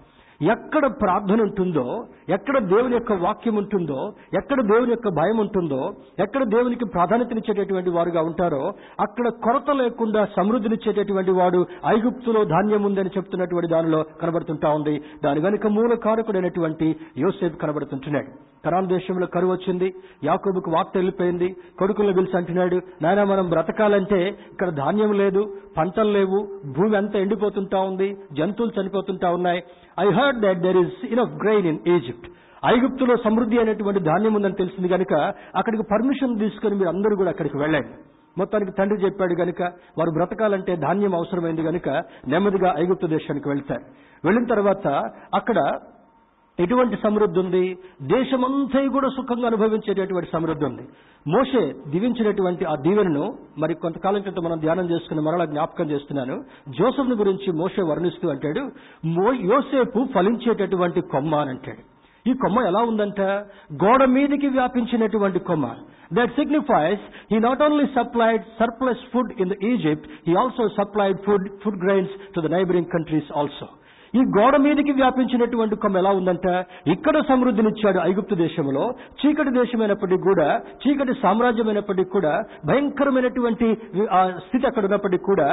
ఎక్కడ ప్రార్థన ఉంటుందో ఎక్కడ దేవుని యొక్క వాక్యం ఉంటుందో ఎక్కడ దేవుని యొక్క భయం ఉంటుందో ఎక్కడ దేవునికి ప్రాధాన్యతనిచ్చేటటువంటి వారుగా ఉంటారో అక్కడ కొరత లేకుండా సమృద్ధినిచ్చేటటువంటి వాడు ఐగుప్తులో ధాన్యం ఉందని చెప్తున్నటువంటి దానిలో కనబడుతుంటా ఉంది. దాని వెనుక మూల కారకుడైనటువంటి యోసేపు కనబడుతుంటున్నాడు. కరాన్ దేశంలో కరువు వచ్చింది యాకోబుకు వార్త వెళ్ళిపోయింది కొడుకులను పిలిచి అంటున్నాడు నాయన మనం బ్రతకాలంటే ఇక్కడ ధాన్యం లేదు పంటలు లేవు భూమి అంతా ఎండిపోతుంటా ఉంది జంతువులు చనిపోతుంటా ఉన్నాయి. I heard that there is in grain in Egypt ఐగుప్తులో సమృద్ధి అయినటువంటి ధాన్యం ఉందని తెలిసింది కనుక అక్కడికి పర్మిషన్ తీసుకొని మీరు అందరూ కూడా అక్కడికి వెళ్ళండి. మొత్తానికి తండ్రి చెప్పాడు గనుక వారు బ్రతకాలంటే ధాన్యం అవసరమైంది గనుక నెమ్మదిగా ఐగుప్తు దేశానికి వెళ్తారు. వెళ్ళిన తర్వాత అక్కడ ఎటువంటి సమృద్ధి ఉంది. దేశమంతా కూడా సుఖంగా అనుభవించేటటువంటి సమృద్ధి ఉంది. మోషే దీవించినటువంటి ఆ దీవెనను మరి కొంతకాలం క్రితం మనం ధ్యానం చేసుకుని మరలా జ్ఞాపకం చేస్తున్నాను. జోసఫ్ని గురించి మోషే వర్ణిస్తూ అంటాడు మో యోసేపు ఫలించేటటువంటి కొమ్మ అని అంటాడు. ఈ కొమ్మ ఎలా ఉందంట? గోడ మీదకి వ్యాపించినటువంటి కొమ్మ. That signifies he not only supplied surplus food in the Egypt he also supplied food food grains to the neighbouring countries also ఈ గోడ మీదకి వ్యాపించినటువంటి కొమ్మ ఎలా ఉందంట? ఇక్కడ సమృద్ధినిచ్చాడు ఐగుప్తు దేశంలో చీకటి దేశమైనప్పటికీ కూడా చీకటి సామ్రాజ్యమైనప్పటికీ కూడా భయంకరమైనటువంటి ఆ స్థితి అక్కడ ఉన్నప్పటికీ కూడా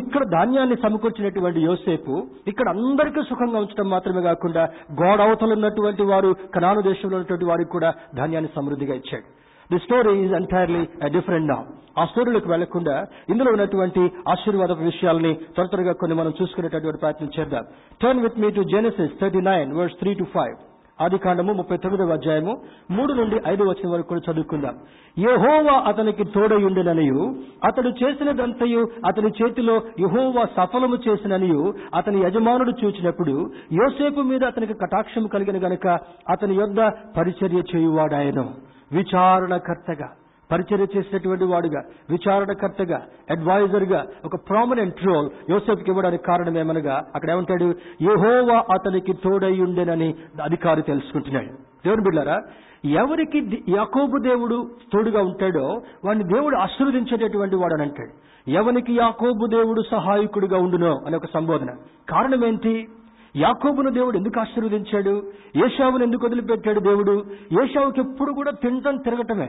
ఇక్కడ ధాన్యాన్ని సమకూర్చినటువంటి యోసేపు ఇక్కడ అందరికీ సుఖంగా ఉంచడం మాత్రమే కాకుండా గోడ అవతలు ఉన్నటువంటి వారు కనాను దేశంలో ఉన్నటువంటి వారికి కూడా ధాన్యాన్ని సమృద్ధిగా ఇచ్చాడు. The story is entirely different నా ఆ స్టోరీలోకి వెళ్ళకుండా ఇందులో ఉన్నటువంటి ఆశీర్వాద విషయాల్ని త్వర త్వరగా కొన్ని మనం చూసుకునేటటువంటి ప్రయత్నం చేద్దాం. Turn with me to Genesis thirty nine verse three to five ఆది కాండము ముప్పై తొమ్మిదవ అధ్యాయము మూడు నుండి ఐదు వచ్చిన వరకు కూడా చదువుకుందాం. యహోవా అతనికి తోడయుండెననియు అతడు చేసినదంతయు అతని చేతిలో యహోవా సఫలము చేసిననియు అతని యజమానుడు చూచినప్పుడు యోసేపు మీద అతనికి కటాక్షము కలిగిన గనుక అతని యొద్ద పరిచర్య చేయువాడాయను. విచారణకర్తగా పరిచర్య చేసినటువంటి వాడుగా విచారణకర్తగా అడ్వైజర్గా ఒక ప్రామినెంట్ రోల్ యోసెఫ్కి ఇవ్వడానికి కారణం ఏమనగా అక్కడ ఏమంటాడు? యహోవా అతనికి తోడయ్యుండెనని అధికారి తెలుసుకుంటున్నాడు. దేవుని బిడ్డారా ఎవరికి యాకోబు దేవుడు తోడుగా ఉంటాడో వాడిని దేవుడు ఆశీర్వదించేటటువంటి వాడు అని అంటాడు. ఎవనికి యాకోబు దేవుడు సహాయకుడిగా ఉండునో అనే ఒక సంబోధన. కారణం ఏంటి? యాకోబును దేవుడు ఎందుకు ఆశీర్వదించాడు? ఏషావును ఎందుకు వదిలిపెట్టాడు దేవుడు? ఏషావుకి ఎప్పుడు కూడా తింటం తిరగటమే.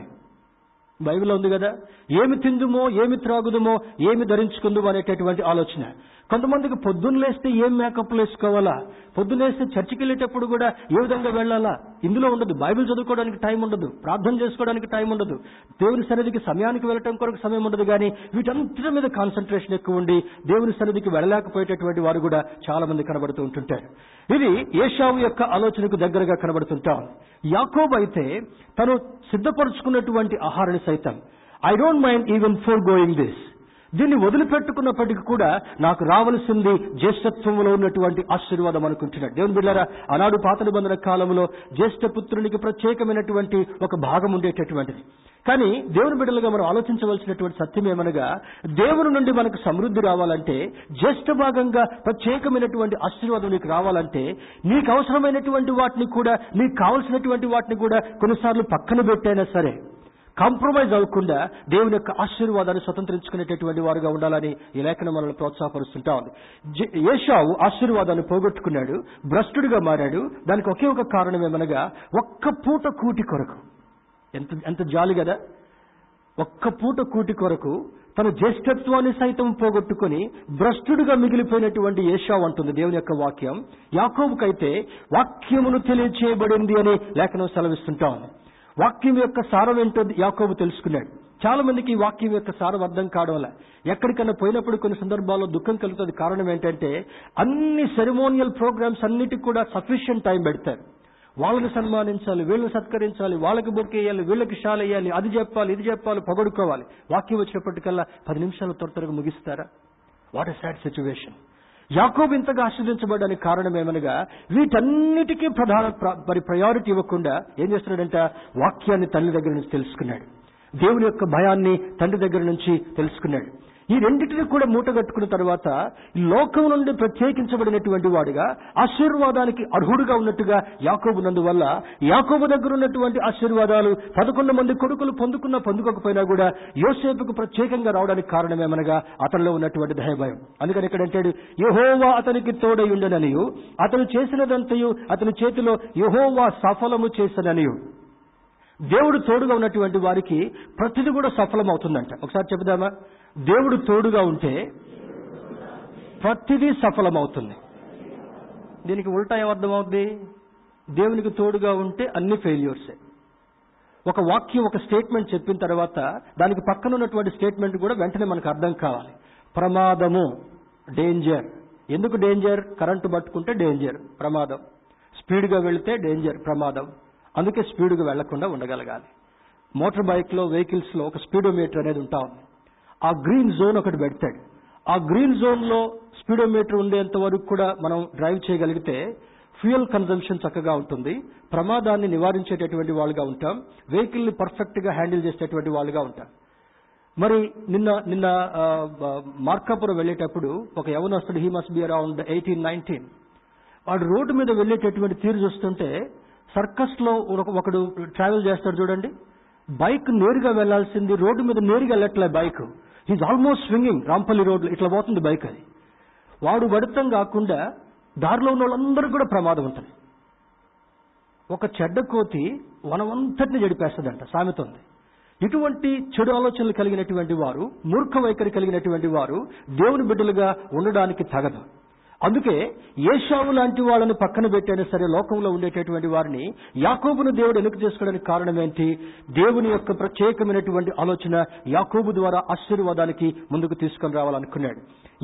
బైబిల్లో ఉంది కదా ఏమి తిందుమో ఏమి త్రాగుదుమో ఏమి ధరించుకుందుమో అనేటటువంటి ఆలోచన. కొంతమందికి పొద్దున్న లేస్తే ఏం మేకప్ వేసుకోవాలా? పొద్దున్న లేస్తే చర్చికి వెళ్ళేటప్పుడు కూడా ఏ విధంగా వెళ్ళాలా? ఇందులో ఉండదు. బైబిల్ చదువుకోవడానికి టైం ఉండదు. ప్రార్థన చేసుకోవడానికి టైం ఉండదు. దేవుని సన్నిధికి సమయానికి వెళ్ళటం కొరకు సమయం ఉండదు కానీ వీటంతటి మీద కాన్సన్ట్రేషన్ ఎక్కువ ఉండి దేవుని సన్నిధికి వెళ్ళలేకపోయేటటువంటి వారు కూడా చాలా మంది కనబడుతూ ఉంటుంటారు. ఇది ఏషావు యొక్క ఆలోచనకు దగ్గరగా కనబడుతుంటాం. యాకోబ్ అయితే తను సిద్ధపరుచుకున్నటువంటి ఆహారాన్ని సైతం. I don't mind even forgoing this దీన్ని వదిలిపెట్టుకున్నప్పటికీ కూడా నాకు రావలసింది జ్యేష్ఠత్వంలో ఉన్నటువంటి ఆశీర్వాదం అనుకుంటున్నాడు దేవుని బిళ్ళారా ఆనాడు పాత నిబంధన కాలంలో జ్యేష్ఠ పుత్రునికి ప్రత్యేకమైనటువంటి ఒక భాగం ఉండేటటువంటిది. కానీ దేవుని బిడ్డలుగా మనం ఆలోచించవలసినటువంటి సత్యం ఏమనగా దేవుని నుండి మనకు సమృద్ధి రావాలంటే జ్యేష్ఠ భాగంగా ప్రత్యేకమైనటువంటి ఆశీర్వాదం నీకు రావాలంటే నీకు అవసరమైనటువంటి వాటిని కూడా నీకు కావలసినటువంటి వాటిని కూడా కొన్నిసార్లు పక్కన పెట్టైనా సరే కాంప్రమైజ్ అవ్వకుండా దేవుని యొక్క ఆశీర్వాదాన్ని స్వతంత్రించుకునేటటువంటి వారుగా ఉండాలని ఈ లేఖనం మనల్ని ప్రోత్సాహపరుస్తుంటా ఉంది. ఏషావు ఆశీర్వాదాన్ని పోగొట్టుకున్నాడు భ్రష్టుడిగా మారాడు దానికి ఒకే ఒక కారణం ఏమనగా ఒక్క పూట కూటి కొరకు. ఎంత ఎంత జాలి కదా. ఒక్క పూట కూటి కొరకు తన జ్యేష్ఠత్వాన్ని సైతం పోగొట్టుకుని భ్రష్టుడిగా మిగిలిపోయినటువంటి ఏషావు అంటుంది దేవుని యొక్క వాక్యం. యాకోబుకైతే వాక్యమును తెలియచేయబడింది అని లేఖనం సెలవిస్తుంటాం వాక్యం యొక్క సారం ఏంటో యాకోబు తెలుసుకున్నాడు. చాలా మందికి ఈ వాక్యం యొక్క సారం అర్థం కావడం వల్ల ఎక్కడికైనా పోయినప్పుడు కొన్ని సందర్భాల్లో దుఃఖం కలుగుతుంది. కారణం ఏంటంటే అన్ని సెరిమోనియల్ ప్రోగ్రామ్స్ అన్నిటికి కూడా సఫిషియంట్ టైం పెడతారు. వాళ్ళని సన్మానించాలి వీళ్ళని సత్కరించాలి వాళ్ళకి బొక్క వేయాలి వీళ్ళకి షాల్ వేయాలి అది చెప్పాలి ఇది చెప్పాలి పొగడుకోవాలి. వాక్యం వచ్చినప్పటికల్లా పది నిమిషాలు త్వర త్వరగా ముగిస్తారా? వాట్ ఎ సాడ్ సిచ్యువేషన్ యాకోబు ఇంతగా ఆశ్రదించబడడానికి కారణం ఏమనగా వీటన్నిటికీ ప్రధాన మరి ప్రయారిటీ ఇవ్వకుండా ఏం చేస్తున్నాడంట? వాక్యాన్ని తల్లి దగ్గర నుంచి తెలుసుకున్నాడు. దేవుని యొక్క భయాన్ని తండ్రి దగ్గర నుంచి తెలుసుకున్నాడు. ఈ రెండింటిని కూడా మూటగట్టుకున్న తర్వాత లోకం నుండి ప్రత్యేకించబడినటువంటి వాడుగా ఆశీర్వాదానికి అర్హుడుగా ఉన్నట్టుగా యాకోబు నందువల్ల యాకోబు దగ్గర ఉన్నటువంటి ఆశీర్వాదాలు పదకొండు మంది కొడుకులు పొందుకున్న పొందుకోకపోయినా కూడా యోసేపుకు ప్రత్యేకంగా రావడానికి కారణమేమనగా అతనిలో ఉన్నటువంటి దయభయం. అందుకని ఇక్కడ అంటాడు యహోవా అతనికి తోడై ఉండననియు అతను చేసినదంతయు అతని చేతిలో యహోవా సఫలము చేసననియు. దేవుడు తోడుగా ఉన్నటువంటి వారికి ప్రతిది కూడా సఫలం అవుతుందంట ఒకసారి చెబుదామా? దేవుడు తోడుగా ఉంటే ప్రతిదీ సఫలం అవుతుంది దీనికి ఉల్టా ఏమర్థమవుద్ది? దేవునికి తోడుగా ఉంటే అన్ని ఫెయిల్యూర్సే. ఒక వాక్యం ఒక స్టేట్మెంట్ చెప్పిన తర్వాత దానికి పక్కన ఉన్నటువంటి స్టేట్మెంట్ కూడా వెంటనే మనకు అర్థం కావాలి. ప్రమాదము డేంజర్. ఎందుకు డేంజర్? కరెంటు పట్టుకుంటే డేంజర్ ప్రమాదం. స్పీడ్గా వెళితే డేంజర్ ప్రమాదం. అందుకే స్పీడ్గా వెళ్ళకుండా ఉండగలగాలి. మోటార్ బైక్లో వెహికల్స్లో ఒక స్పీడోమీటర్ అనేది ఉంటా ఉంది. ఆ గ్రీన్ జోన్ ఒకటి పెడతాడు. ఆ గ్రీన్ జోన్లో స్పీడోమీటర్ ఉండేంత వరకు కూడా మనం డ్రైవ్ చేయగలిగితే ఫ్యూయల్ కన్జంప్షన్ చక్కగా ఉంటుంది. ప్రమాదాన్ని నివారించేటటువంటి వాళ్ళుగా ఉంటాం. వెహికల్ని పర్ఫెక్ట్గా హ్యాండిల్ చేసేటటువంటి వాళ్ళుగా ఉంటాం. మరి నిన్న నిన్న మార్కాపురం వెళ్ళేటప్పుడు ఒక యవనస్తుడు he must be around eighteen nineteen వాడు రోడ్డు మీద వెళ్ళేటటువంటి తీరు చూస్తుంటే సర్కస్లో ఒకడు ట్రావెల్ చేస్తాడు చూడండి. బైక్ నేరుగా వెళ్ళాల్సింది రోడ్డు మీద నేరుగా వెళ్ళట్లే bike. Is almost swinging Rampalli రోడ్లో ఇట్లా పోతుంది బైక్ అది. వాడు వడితం కాకుండా దారిలో ఉన్న వాళ్ళందరూ కూడా ప్రమాదం ఉంటుంది. ఒక చెడ్డ కోతి వనమంతటిని జడిపేస్తుందంట సామెత ఉంది ఇటువంటి చెడు ఆలోచనలు కలిగినటువంటి వారు మూర్ఖ వైఖరి కలిగినటువంటి వారు దేవుని బిడ్డలుగా ఉండడానికి తగదు. అందుకే ఏషావు లాంటి వాళ్ళని పక్కన పెట్టైనా సరే లోకంలో ఉండేటటువంటి వారిని యాకోబును దేవుడు ఎన్నిక చేసుకోవడానికి కారణం ఏంటి? దేవుని యొక్క ప్రత్యేకమైనటువంటి ఆలోచన యాకోబు ద్వారా ఆశీర్వాదానికి ముందుకు తీసుకొని రావాలనుకున్నాడు.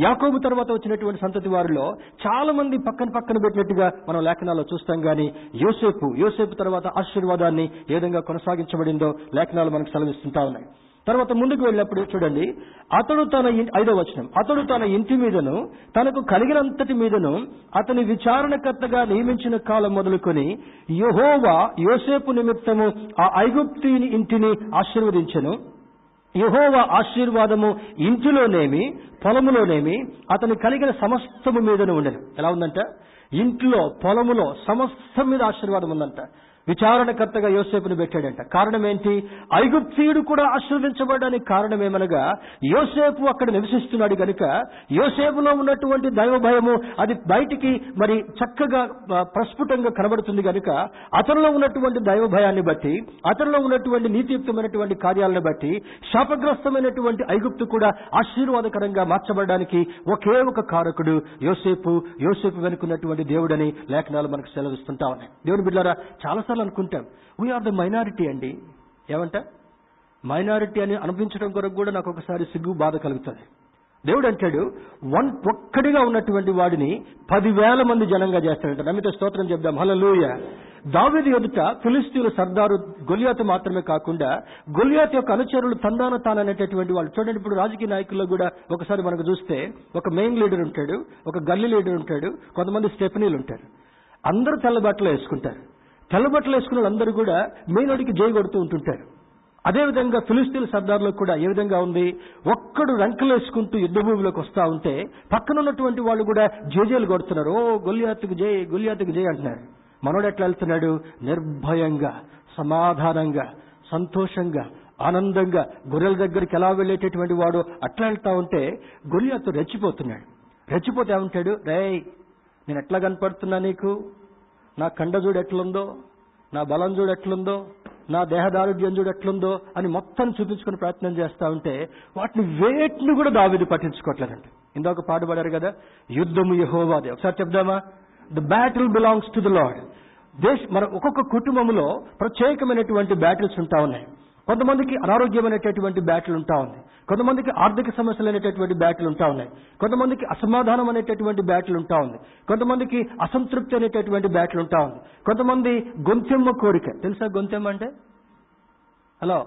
యాకోబు తర్వాత వచ్చినటువంటి సంతతి వారిలో చాలా మంది పక్కన పక్కన పెట్టినట్టుగా మనం లేఖనాల్లో చూస్తాం గాని యోసేపు యోసేపు తర్వాత ఆశీర్వాదాన్ని ఏ విధంగా కొనసాగించబడిందో లేఖనాలు మనకు సెలవిస్తుంటా ఉన్నాయి. తర్వాత ముందుకు వెళ్ళినప్పుడు చూడండి అతడు తన ఐదో వచనం అతడు తన ఇంటి మీదను తనకు కలిగినంతటి మీదను అతని విచారణకర్తగా నియమించిన కాలం మొదలుకొని యహోవా యోసేపు నిమిత్తము ఆ ఐగుప్తిని ఇంటిని ఆశీర్వదించెను. యహోవా ఆశీర్వాదము ఇంటిలోనేమి పొలములోనేమి అతని కలిగిన సమస్తము మీదను ఉండను. ఎలా ఉందంట? ఇంట్లో పొలములో సమస్తం మీద ఆశీర్వాదం ఉందంట. విచారణకర్తగా యోసేపును పెట్టాడంట. కారణం ఏంటి? ఐగుప్తీయుడు కూడా ఆశీర్వదించబడడానికి కారణం ఏమనగా యోసేపు అక్కడ నివసిస్తున్నాడు గనుక యోసేపులో ఉన్నటువంటి దైవ భయము అది బయటికి మరి చక్కగా ప్రస్ఫుటంగా కనబడుతుంది గనుక అతనిలో ఉన్నటువంటి దైవ భయాన్ని బట్టి అతనిలో ఉన్నటువంటి నీతియుక్తమైనటువంటి కార్యాలను బట్టి శాపగ్రస్తమైనటువంటి ఐగుప్తు కూడా ఆశీర్వాదకరంగా మార్చబడడానికి ఒకే ఒక కారకుడు యోసేపు. యోసేపు వెనుకున్నటువంటి దేవుడని లేఖనాలు మనకు సెలవిస్తుంటా ఉన్నాయి. దేవుని బిడ్డారా చాలాసార్లు అనుకుంటాం వీఆర్ ద మైనారిటీ అండి. ఏమంట? మైనారిటీ అని అనిపించడం కొరకు కూడా నాకు ఒకసారి సిగ్గు బాధ కలుగుతుంది. దేవుడు అంటాడు వన్ ఒక్కడిగా ఉన్నటువంటి వాడిని పదివేల మంది జనంగా చేస్తాడంట. నమ్మితే స్తోత్రం చెప్దాం. హల్లెలూయా దావేది ఎదుట ఫిలిస్తీన్ల సర్దారు గొలియాత్ మాత్రమే కాకుండా గొలియాత్ యొక్క అనుచరులు తందాన తాననేటటువంటి వాళ్ళు. చూడండి ఇప్పుడు రాజకీయ నాయకుల్లో కూడా ఒకసారి మనకు చూస్తే ఒక మెయిన్ లీడర్ ఉంటాడు ఒక గల్లీ లీడర్ ఉంటాడు కొంతమంది స్టెఫనీలు ఉంటారు. అందరూ తెల్ల వేసుకుంటారు. తెల్లబట్టలు వేసుకున్న వాళ్ళందరూ కూడా మెయిన్ జై కొడుతూ ఉంటుంటారు. అదేవిధంగా ఫిలిస్తీన్ సర్దార్లో కూడా ఏ విధంగా ఉంది? ఒక్కడు రంకలు వేసుకుంటూ యుద్ధ భూమిలోకి వస్తా ఉంటే పక్కన ఉన్నటువంటి వాళ్ళు కూడా జేజేలు కొడుతున్నారు. ఓ గొల్లియాతుకు జై గొల్లియాతుకు జై అంటున్నారు. మనోడు ఎట్లా వెళ్తున్నాడు? నిర్భయంగా సమాధానంగా సంతోషంగా ఆనందంగా గొర్రెల దగ్గరికి ఎలా వెళ్ళేటటువంటి వాడు అట్లా వెళ్తా ఉంటే గొల్లియాతు రెచ్చిపోతున్నాడు. రెచ్చిపోతే ఏమంటాడు? రేయ్ నేను ఎట్లా కనపడుతున్నా నీకు? నా కండజుడు ఎట్లుందో నా బలం చూడు ఎట్లుందో నా దేహదారుఢ్యం చూడు ఎట్లుందో అని మొత్తం చూపించుకుని ప్రయత్నం చేస్తా ఉంటే వాటిని వేటిని కూడా దావిది పట్టించుకోవట్లేదండి ఇందాక పాడుపడారు కదా యుద్ధము యహోవాదే. ఒకసారి చెప్దామా? The battle belongs to the Lord దేశ మన ఒక్కొక్క కుటుంబంలో ప్రత్యేకమైనటువంటి బ్యాటిల్స్ ఉంటా ఉన్నాయి. కొంతమందికి అనారోగ్యమైనటువంటి బ్యాటిల్ ఉంటా ఉంది కొంతమందికి ఆర్థిక సమస్యలు అనేటటువంటి బ్యాటిల్ ఉంటా ఉన్నాయి. కొంతమందికి అసమాధానం అనేటటువంటి బ్యాటిల్ ఉంటా ఉంది. కొంతమందికి అసంతృప్తి అనేటటువంటి బ్యాటిల్ ఉంటా ఉంది. కొంతమంది గొంతెమ్మ కోరిక. తెలుసా గొంతెమ్మ అంటే? హలో.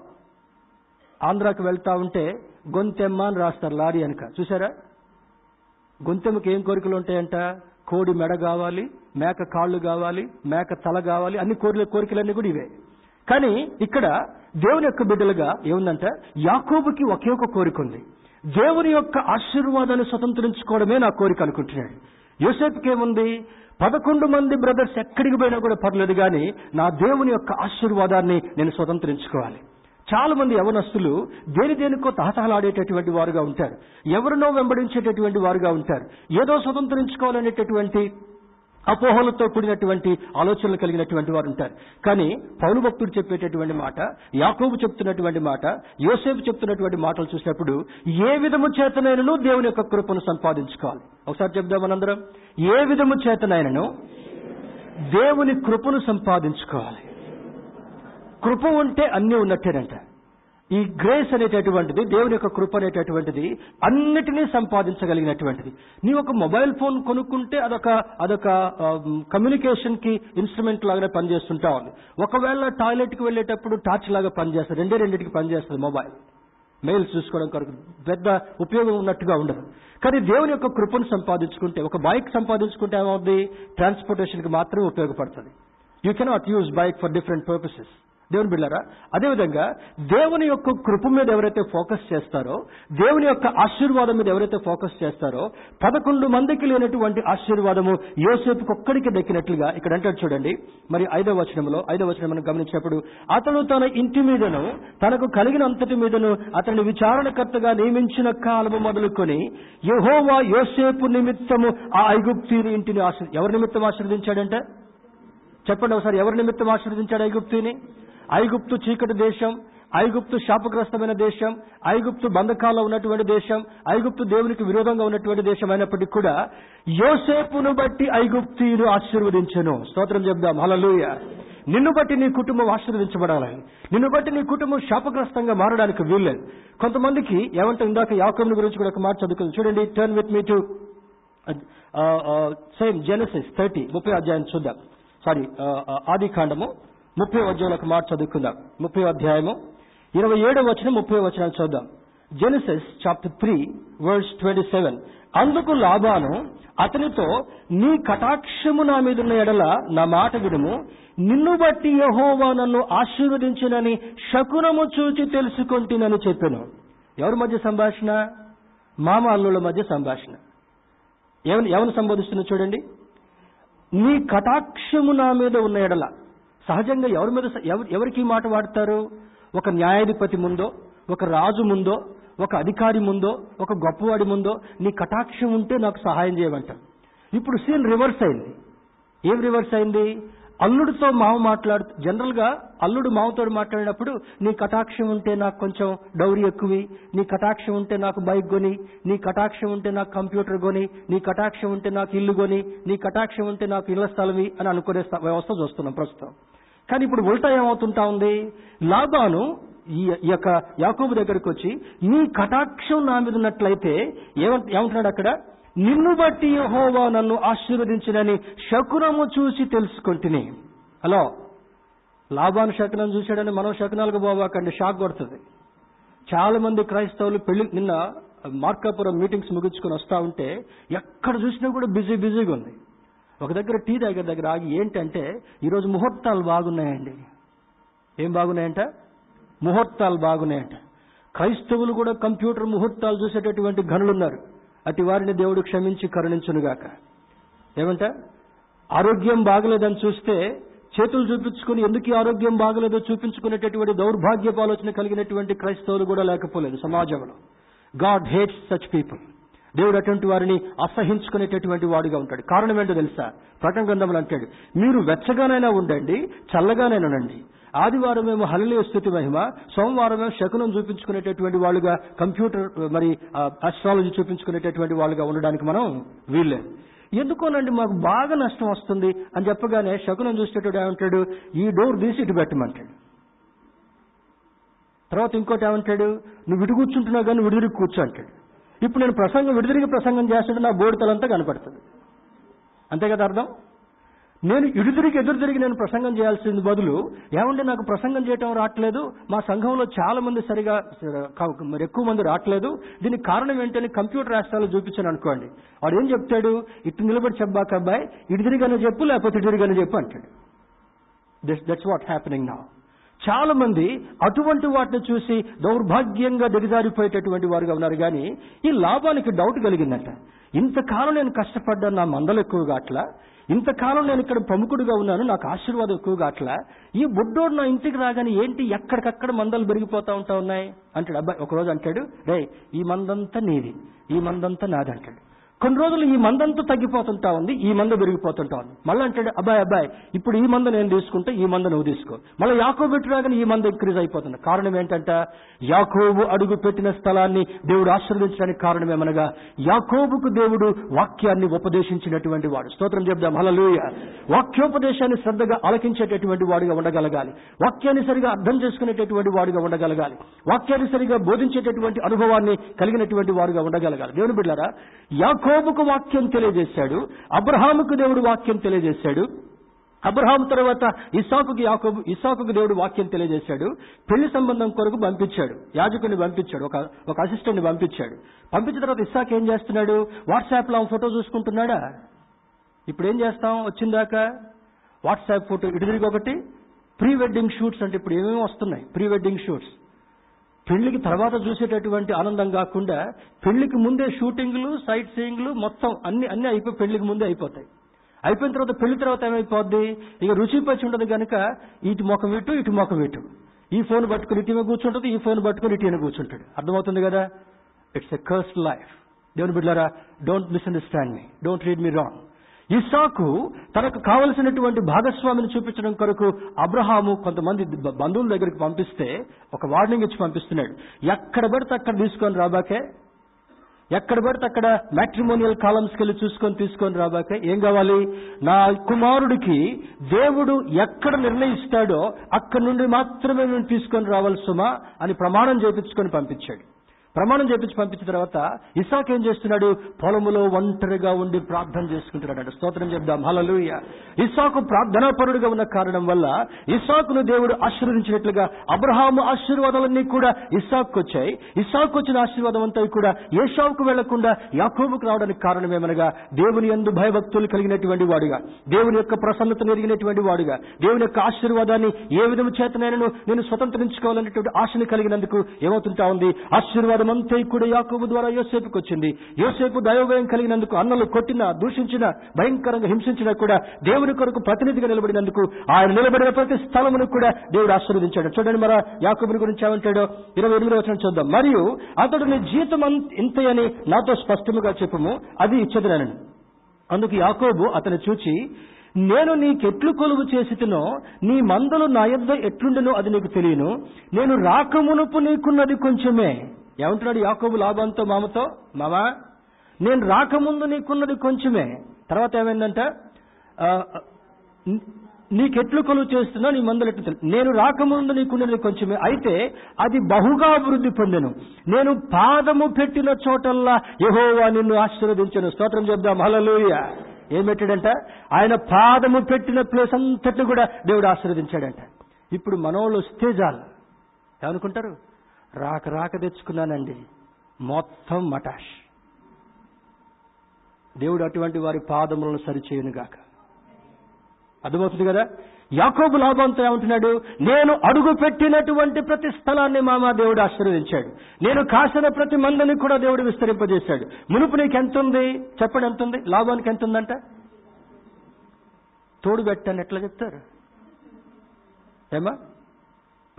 ఆంధ్రాకి వెళ్తా ఉంటే గొంతెమ్మ అని రాస్తారు లారీ వెనక. చూసారా గొంతెమ్మకి ఏం కోరికలు ఉంటాయంట? కోడి మెడ కావాలి మేక కాళ్ళు కావాలి మేక తల కావాలి అన్ని కోరిక కోరికలన్నీ కూడా ఇవే. కానీ ఇక్కడ దేవుని యొక్క బిడ్డలుగా ఏముందంట? యాకోబుకి ఒకే ఒక కోరిక ఉంది. దేవుని యొక్క ఆశీర్వాదాన్ని స్వతంత్రించుకోవడమే నా కోరిక అనుకుంటున్నాడు. యూసెఫ్కి ఏముంది? పదకొండు మంది బ్రదర్స్ ఎక్కడికి పోయినా కూడా పర్లేదు కానీ నా దేవుని యొక్క ఆశీర్వాదాన్ని నేను స్వతంత్రించుకోవాలి. చాలా మంది యవనస్తులు దేని దేనికో తహతహలాడేటటువంటి వారుగా ఉంటారు. ఎవరినో వెంబడించేటటువంటి వారుగా ఉంటారు. ఏదో స్వతంత్రించుకోవాలనేటటువంటి అపోహలతో కూడినటువంటి ఆలోచనలు కలిగినటువంటి వారు ఉంటారు. కానీ పౌరు భక్తుడు చెప్పేటటువంటి మాట యాకోబు చెప్తున్నటువంటి మాట యోసేపు చెప్తున్నటువంటి మాటలు చూసినప్పుడు ఏ విధము చేతనైనను దేవుని యొక్క కృపను సంపాదించుకోవాలి? ఒకసారి చెప్దాం మనందరం. ఏ విధము చేతనైనను దేవుని కృపను సంపాదించుకోవాలి? కృప ఉంటే అన్నీ ఉన్నట్టేనంట. ఈ గ్రేస్ అనేటటువంటిది దేవుని యొక్క కృప అనేటటువంటిది అన్నిటినీ సంపాదించగలిగినటువంటిది. నీ ఒక మొబైల్ ఫోన్ కొనుక్కుంటే అదొక అదొక um, కమ్యూనికేషన్కి ఇన్స్ట్రుమెంట్ లాగానే పనిచేస్తుంటా ఉంది. ఒకవేళ టాయిలెట్కి వెళ్ళేటప్పుడు టార్చ్ లాగా పనిచేస్తుంది రెండే రెండింటికి పనిచేస్తుంది మొబైల్ మెయిల్స్ చూసుకోవడం కొరకు పెద్ద ఉపయోగం ఉన్నట్టుగా ఉండదు. కానీ దేవుని యొక్క కృపను సంపాదించుకుంటే ఒక బైక్ సంపాదించుకుంటే ఏమవుతుంది ట్రాన్స్పోర్టేషన్కి మాత్రమే ఉపయోగపడుతుంది. You cannot use bike for different purposes దేవుని బిళ్ళారా అదేవిధంగా దేవుని యొక్క కృప మీద ఎవరైతే ఫోకస్ చేస్తారో దేవుని యొక్క ఆశీర్వాదం మీద ఎవరైతే ఫోకస్ చేస్తారో పదకొండు మందికి లేనటువంటి ఆశీర్వాదము యోసేపుకి ఒక్కడికి దక్కినట్లుగా ఇక్కడ అంటాడు చూడండి. మరి ఐదవ వచనంలో ఐదవ వచనం మనం గమనించినప్పుడు అతను తన ఇంటి మీదను తనకు కలిగిన అంతటి మీదను అతని విచారణకర్తగా నియమించిన కాలము మొదలుకొని యహోవా యోసేపు నిమిత్తము ఆ ఐగుప్తీని ఇంటిని ఆశీర్ ఎవరి నిమిత్తం ఆశీర్వదించాడంటే? చెప్పండి ఒకసారి ఎవరి నిమిత్తం ఆశీర్వదించాడు ఐగుప్తిని ఐగుప్తు చీకటి దేశం ఐగుప్తు శాపగ్రస్తమైన దేశం ఐగుప్తు బంధకాల్లో ఉన్నటువంటి దేశం ఐగుప్తు దేవునికి విరోధంగా ఉన్నటువంటి దేశం అయినప్పటికీ కూడా యోసేపును బట్టి ఐగుప్తీయులు ఆశీర్వదించను. స్తోత్రం చెప్దాం. హలలుయ నిన్ను బట్టి నీ కుటుంబం ఆశీర్వదించబడాలని నిన్ను బట్టి నీ కుటుంబం శాపగ్రస్తంగా మారడానికి వీల్లేదు. కొంతమందికి ఏమంటే ఇందాక యాకోబుని గురించి కూడా ఒక మాట చదువుకుంది. చూడండి turn with me to same Genesis thirty ముప్పై అధ్యాయం చూద్దాం. సారీ uh, uh, ఆది కాండము ముప్పై అధ్యాయులు మాట చదువుకుందాం. ముప్పై అధ్యాయము ఇరవై ఏడవ వచ్చిన ముప్పై వచనాలు చూద్దాం Genesis chapter three words twenty seven అందుకు లాభాను అతనితో నీ కటాక్షము నా మీదున్న ఎడల నా మాట వినుము. నిన్ను బట్టి యహోవా నన్ను ఆశీర్వదించినని శకునము చూచి తెలుసుకుంటునని చెప్పాను. ఎవరి మధ్య సంభాషణ? మామ అల్లుల మధ్య సంభాషణ. ఎవరు ఎవరు సంబోధిస్తున్నా చూడండి. నీ కటాక్షము నా మీద ఉన్న ఎడల సహజంగా ఎవరి మీద ఎవరు ఎవరికి మాట వాడతారు? ఒక న్యాయాధిపతి ముందో ఒక రాజు ముందో ఒక అధికారి ముందో ఒక గొప్పవాడి ముందో నీ కటాక్షం ఉంటే నాకు సహాయం చేయమంటారు ఇప్పుడు సీన్ రివర్స్ అయింది. ఏం రివర్స్ అయింది? అల్లుడితో మావ మాట్లాడుతూ జనరల్గా అల్లుడు మావతో మాట్లాడినప్పుడు నీ కటాక్షం ఉంటే నాకు కొంచెం డౌరీ ఎక్కువి నీ కటాక్షం ఉంటే నాకు బైక్ కొని నీ కటాక్షం ఉంటే నాకు కంప్యూటర్ కొని నీ కటాక్షం ఉంటే నాకు ఇల్లు కొని నీ కటాక్షం ఉంటే నాకు ఇళ్ళ స్థలమి అని అనుకునే వ్యవస్థ చూస్తున్నాం ప్రస్తుతం. కానీ ఇప్పుడు ఉల్టా ఏమవుతుంటా ఉంది? లాభాను ఈ యొక్క యాకోబు దగ్గరికి వచ్చి నీ కటాక్షం నా మీద ఉన్నట్లయితే ఏమంటున్నాడు అక్కడ? నిన్ను బట్టి యహోవా నన్ను ఆశీర్వదించినని శకునము చూసి తెలుసుకుంటుని. హలో? లాభాను శకునం చూశాడని మనం శకునాలకు పోవాకండి షాక్ కొడుతుంది. చాలా మంది క్రైస్తవులు పెళ్ళి నిన్న మార్కాపురం మీటింగ్స్ ముగించుకొని వస్తా ఉంటే ఎక్కడ చూసినా కూడా బిజీ బిజీగా ఉంది. ఒక దగ్గర టీ దగ్గర దగ్గర ఆగి ఏంటంటే ఈరోజు ముహూర్తాలు బాగున్నాయండి. ఏం బాగున్నాయంట? ముహూర్తాలు బాగున్నాయంట. క్రైస్తవులు కూడా కంప్యూటర్ ముహూర్తాలు చూసేటటువంటి గనులున్నారు అటు వారిని దేవుడు క్షమించి కరుణించునుగాక. ఏమంట? ఆరోగ్యం బాగలేదని చూస్తే చేతులు చూపించుకుని ఎందుకు ఆరోగ్యం బాగలేదో చూపించుకునేటటువంటి దౌర్భాగ్యపు ఆలోచన కలిగినటువంటి క్రైస్తవులు కూడా లేకపోలేదు సమాజంలో. God hates such people. దేవుడు అటువంటి వారిని అసహించుకునేటటువంటి వాడిగా ఉంటాడు. కారణం ఏంటో తెలుసా? ప్రకటన గ్రంథంలో అంటాడు మీరు వెచ్చగానైనా ఉండండి చల్లగానైనా ఉండండి. ఆదివారం మేము హలిలే స్థుతి మహిమ సోమవారం మేము శకునం చూపించుకునేటటువంటి వాళ్ళుగా కంప్యూటర్ మరి అస్ట్రాలజీ చూపించుకునేటటువంటి వాళ్ళుగా ఉండడానికి మనం వీల్లేదు. ఎందుకోనండి మాకు బాగా నష్టం వస్తుంది? అని చెప్పగానే శకునం చూసేటప్పుడు ఏమంటాడు ఈ డోర్ తీసి ఇటు పెట్టమంటాడు. తర్వాత ఇంకోటి ఏమంటాడు నువ్వు విడి కూర్చుంటున్నావు కానీ విడిదిరిగి కూర్చో అంటాడు. ఇప్పుడు నేను ప్రసంగం విడిదిరిగి ప్రసంగం చేస్తుంటే నా బోడితలంతా కనపడుతుంది. అంతే కదా అర్థం? నేను ఇటు ఎదురు తిరిగి నేను ప్రసంగం చేయాల్సింది బదులు ఏమంటే నాకు ప్రసంగం చేయటం రావట్లేదు మా సంఘంలో చాలా మంది సరిగా మరి ఎక్కువ మంది రావట్లేదు దీనికి కారణం ఏంటని కంప్యూటర్ రాష్ట్రాలు చూపించాను అనుకోండి. వాడు ఏం చెప్తాడు? ఇటు నిలబడి చెప్పాక అబ్బాయి ఇడిదిరిగానే చెప్పు లేకపోతే ఇడిదిరిగానే చెప్పు అంటాడు. దిస్ దట్స్ వాట్ హ్యాపెనింగ్ నా చాలా మంది అటువంటి వాటిని చూసి దౌర్భాగ్యంగా దిగజారిపోయేటటువంటి వారుగా ఉన్నారు. కానీ ఈ లాభానికి డౌట్ కలిగిందంట. ఇంతకాలం నేను కష్టపడ్డాను నా మందలు ఎక్కువగా అట్లా. ఇంతకాలం నేను ఇక్కడ ప్రముఖుడిగా ఉన్నాను నాకు ఆశీర్వాదం ఎక్కువగా అట్లా. ఈ బుడ్డోడు నా ఇంటికి రాగానే ఏంటి ఎక్కడికక్కడ మందలు పెరిగిపోతా ఉంటా ఉన్నాయి? అంటాడు. అబ్బాయి ఒకరోజు అంటాడు రే ఈ మందంతా నీది ఈ మందంతా నాది అంటాడు. కొన్ని రోజులు ఈ మందంతా తగ్గిపోతుంటా ఉంది ఈ మంద పెరిగిపోతుంటా ఉంది. మళ్ళీ అంటాడు అబ్బాయి అబ్బాయి ఇప్పుడు ఈ మంద నేను తీసుకుంటే ఈ మంద నువ్వు తీసుకో. మళ్ళీ యాకోబు పెట్టి ఈ మంద ఇంక్రీజ్ అయిపోతుంది. కారణం ఏంటంట యాకోబు అడుగు పెట్టిన స్థలాన్ని దేవుడు ఆశీర్వదించడానికి కారణం ఏమనగా యాకోబుకు దేవుడు వాక్యాన్ని ఉపదేశించినటువంటి వాడు. స్తోత్రం చెప్దాం. హలలుయ వాక్యోపదేశాన్ని శ్రద్ధగా ఆలకించేటటువంటి వాడుగా ఉండగలగాలి. వాక్యాన్ని సరిగా అర్థం చేసుకునేటటువంటి వాడుగా ఉండగలగాలి. వాక్యాన్ని సరిగా బోధించేటటువంటి అనుభవాన్ని కలిగినటువంటి వాడుగా ఉండగలగాలి. దేవుని బిడ్డారా యాకో యాకోబుకు వాక్యం తెలియజేశాడు అబ్రహాముకు దేవుడు వాక్యం తెలియజేశాడు అబ్రహాం తర్వాత ఇసాకుకి యాకోబు ఇసాకుకు దేవుడు వాక్యం తెలియజేశాడు పెళ్ళి సంబంధం కొరకు పంపించాడు యాజకుని పంపించాడు ఒక ఒక అసిస్టెంట్ పంపించాడు. పంపించిన తర్వాత ఇసాక్ ఏం చేస్తున్నాడు? వాట్సాప్లో ఫోటో చూసుకుంటున్నాడా? ఇప్పుడు ఏం చేస్తాం? వచ్చిందాక వాట్సాప్ ఫోటో ఇటు తిరిగి ఒకటి ప్రీ వెడ్డింగ్ షూట్స్ అంటే ఇప్పుడు ఏమేమి వస్తున్నాయి ప్రీ వెడ్డింగ్ షూట్స్. పెళ్ళికి తర్వాత చూసేటటువంటి ఆనందం కాకుండా పెళ్ళికి ముందే షూటింగ్లు సైట్ సీయింగ్లు మొత్తం అన్ని అన్ని అయిపోయి పెళ్ళికి ముందే అయిపోతాయి. అయిపోయిన తర్వాత పెళ్ళి తర్వాత ఏమైపోద్ది? ఇక రుచి పచ్చి ఉండదు కనుక ఇటు ముఖం ఇటు ఇటు ముఖం ఇటు. ఈ ఫోన్ పట్టుకుని ఇటీమే కూర్చుంటుంది ఈ ఫోన్ పట్టుకుని ఇటు కూర్చుంటాడు. అర్థమవుతుంది కదా? ఇట్స్ ఎ కర్స్ లైఫ్ దేవుని బిడ్డారా don't misunderstand me don't read me wrong ఇస్సాకు తనకు కావలసినటువంటి భాగస్వామిని చూపించడం కొరకు అబ్రహాము కొంతమంది బంధువుల దగ్గరికి పంపిస్తే ఒక వార్నింగ్ ఇచ్చి పంపిస్తున్నాడు. ఎక్కడ పడితే అక్కడ తీసుకొని రాబాకే? ఎక్కడ పడితే అక్కడ మ్యాట్రిమోనియల్ కాలమ్స్కి వెళ్ళి చూసుకొని తీసుకొని రాబాకే? ఏం కావాలి? నా కుమారుడికి దేవుడు ఎక్కడ నిర్ణయిస్తాడో అక్కడ నుండి మాత్రమే నేను తీసుకొని రావాలి సుమా అని ప్రమాణం చేపించుకొని పంపించాడు. ప్రమాణం చేపించి పంపించిన తర్వాత ఇసాక్ ఏం చేస్తున్నాడు? పొలములో ఒంటరిగా ఉండి ప్రార్థన చేసుకుంటున్నాడు స్తోత్రం చెప్దాం. హలలుయ ఇసాకు ప్రార్థనాపరుడుగా ఉన్న కారణం వల్ల ఇసాకును దేవుడు ఆశీర్వదించినట్లుగా అబ్రహాము ఆశీర్వాదాలన్నీ కూడా ఇసాకు వచ్చాయి ఇసాకు వచ్చిన ఆశీర్వాదం అంతా కూడా ఏషావుకు వెళ్ళకుండా యాకోబుకు రావడానికి కారణం ఏమనగా దేవుని యందు భయభక్తులు కలిగినటువంటి వాడుగా. దేవుని యొక్క ప్రసన్నతను ఎరిగినటువంటి వాడుగా. దేవుని యొక్క ఆశీర్వాదాన్ని ఏ విధము చేతనైనా నేను స్వతంత్రించుకోవాలనేటువంటి ఆశని కలిగినందుకు ఏమవుతుంటా ఉంది? ఆశీర్వాదం అంతా కూడా యాకోబు ద్వారా యోసేపుకి వచ్చింది. యోసేపు దైవభయం కలిగినందుకు అన్నలు కొట్టిన దూషించిన భయంకరంగా హింసించినా కూడా దేవుని కొరకు ప్రతినిధిగా నిలబడినందుకు ఆయన నిలబడిన ప్రతి స్థలమును కూడా దేవుడు ఆశీర్వదించాడు. చూడండి మరి యాకోబుని గురించి ఏమంటాడో? ఇరవై ఎనిమిది వచ్చిన చూద్దాం. మరియు అతడు నీ జీతం ఇంత ఇంతయని నాతో స్పష్టముగా చెప్పుము. అది ఇచ్చదనను. అందుకు యాకోబు అతను చూచి నేను నీకెట్లు కొలువు చేసినో నీ మందలు నా యొద్ద ఎట్లుండెనో అది నీకు తెలియను. నేను రాకమునుపు నీకున్నది కొంచెమే. ఏమంటున్నాడు యాకోబు లాభంతో మామతో మామా నేను రాకముందు నీకున్నది కొంచెమే. తర్వాత ఏమైందంట? నీకెట్లు కొలువు చేస్తున్నా నీ మందులు ఎట్లు నేను రాకముందు నీకున్నది కొంచెమే. అయితే అది బహుగా అభివృద్ధి పొందెను. నేను పాదము పెట్టిన చోటల్లా యహోవా నిన్ను ఆశీర్వదించను. స్తోత్రం చెప్దాం. హలలోయ ఏం పెట్టాడంట? ఆయన పాదము పెట్టిన ప్లేస్ అంతటి కూడా దేవుడు ఆశీర్వదించాడంట. ఇప్పుడు మనోళ్ళు వస్తే చాలు. ఏమనుకుంటారు? రాక రాక తెచ్చుకున్నానండి. మొత్తం మటాష్. దేవుడు అటువంటి వారి పాదములను సరిచేయను గాక. అర్థమవుతుంది కదా? యాకోబు లాభంతో ఏమంటున్నాడు నేను అడుగు పెట్టినటువంటి ప్రతి స్థలాన్ని మామ దేవుడు ఆశీర్వదించాడు. నేను కాసిన ప్రతి మందని కూడా దేవుడు విస్తరింపజేశాడు. మునుపు నీకు ఎంత ఉంది? చెప్పండి ఎంత ఉంది? లాభానికి ఎంత ఉందంట? తోడు పెట్టాను ఎట్లా చెప్తారు? ఏమా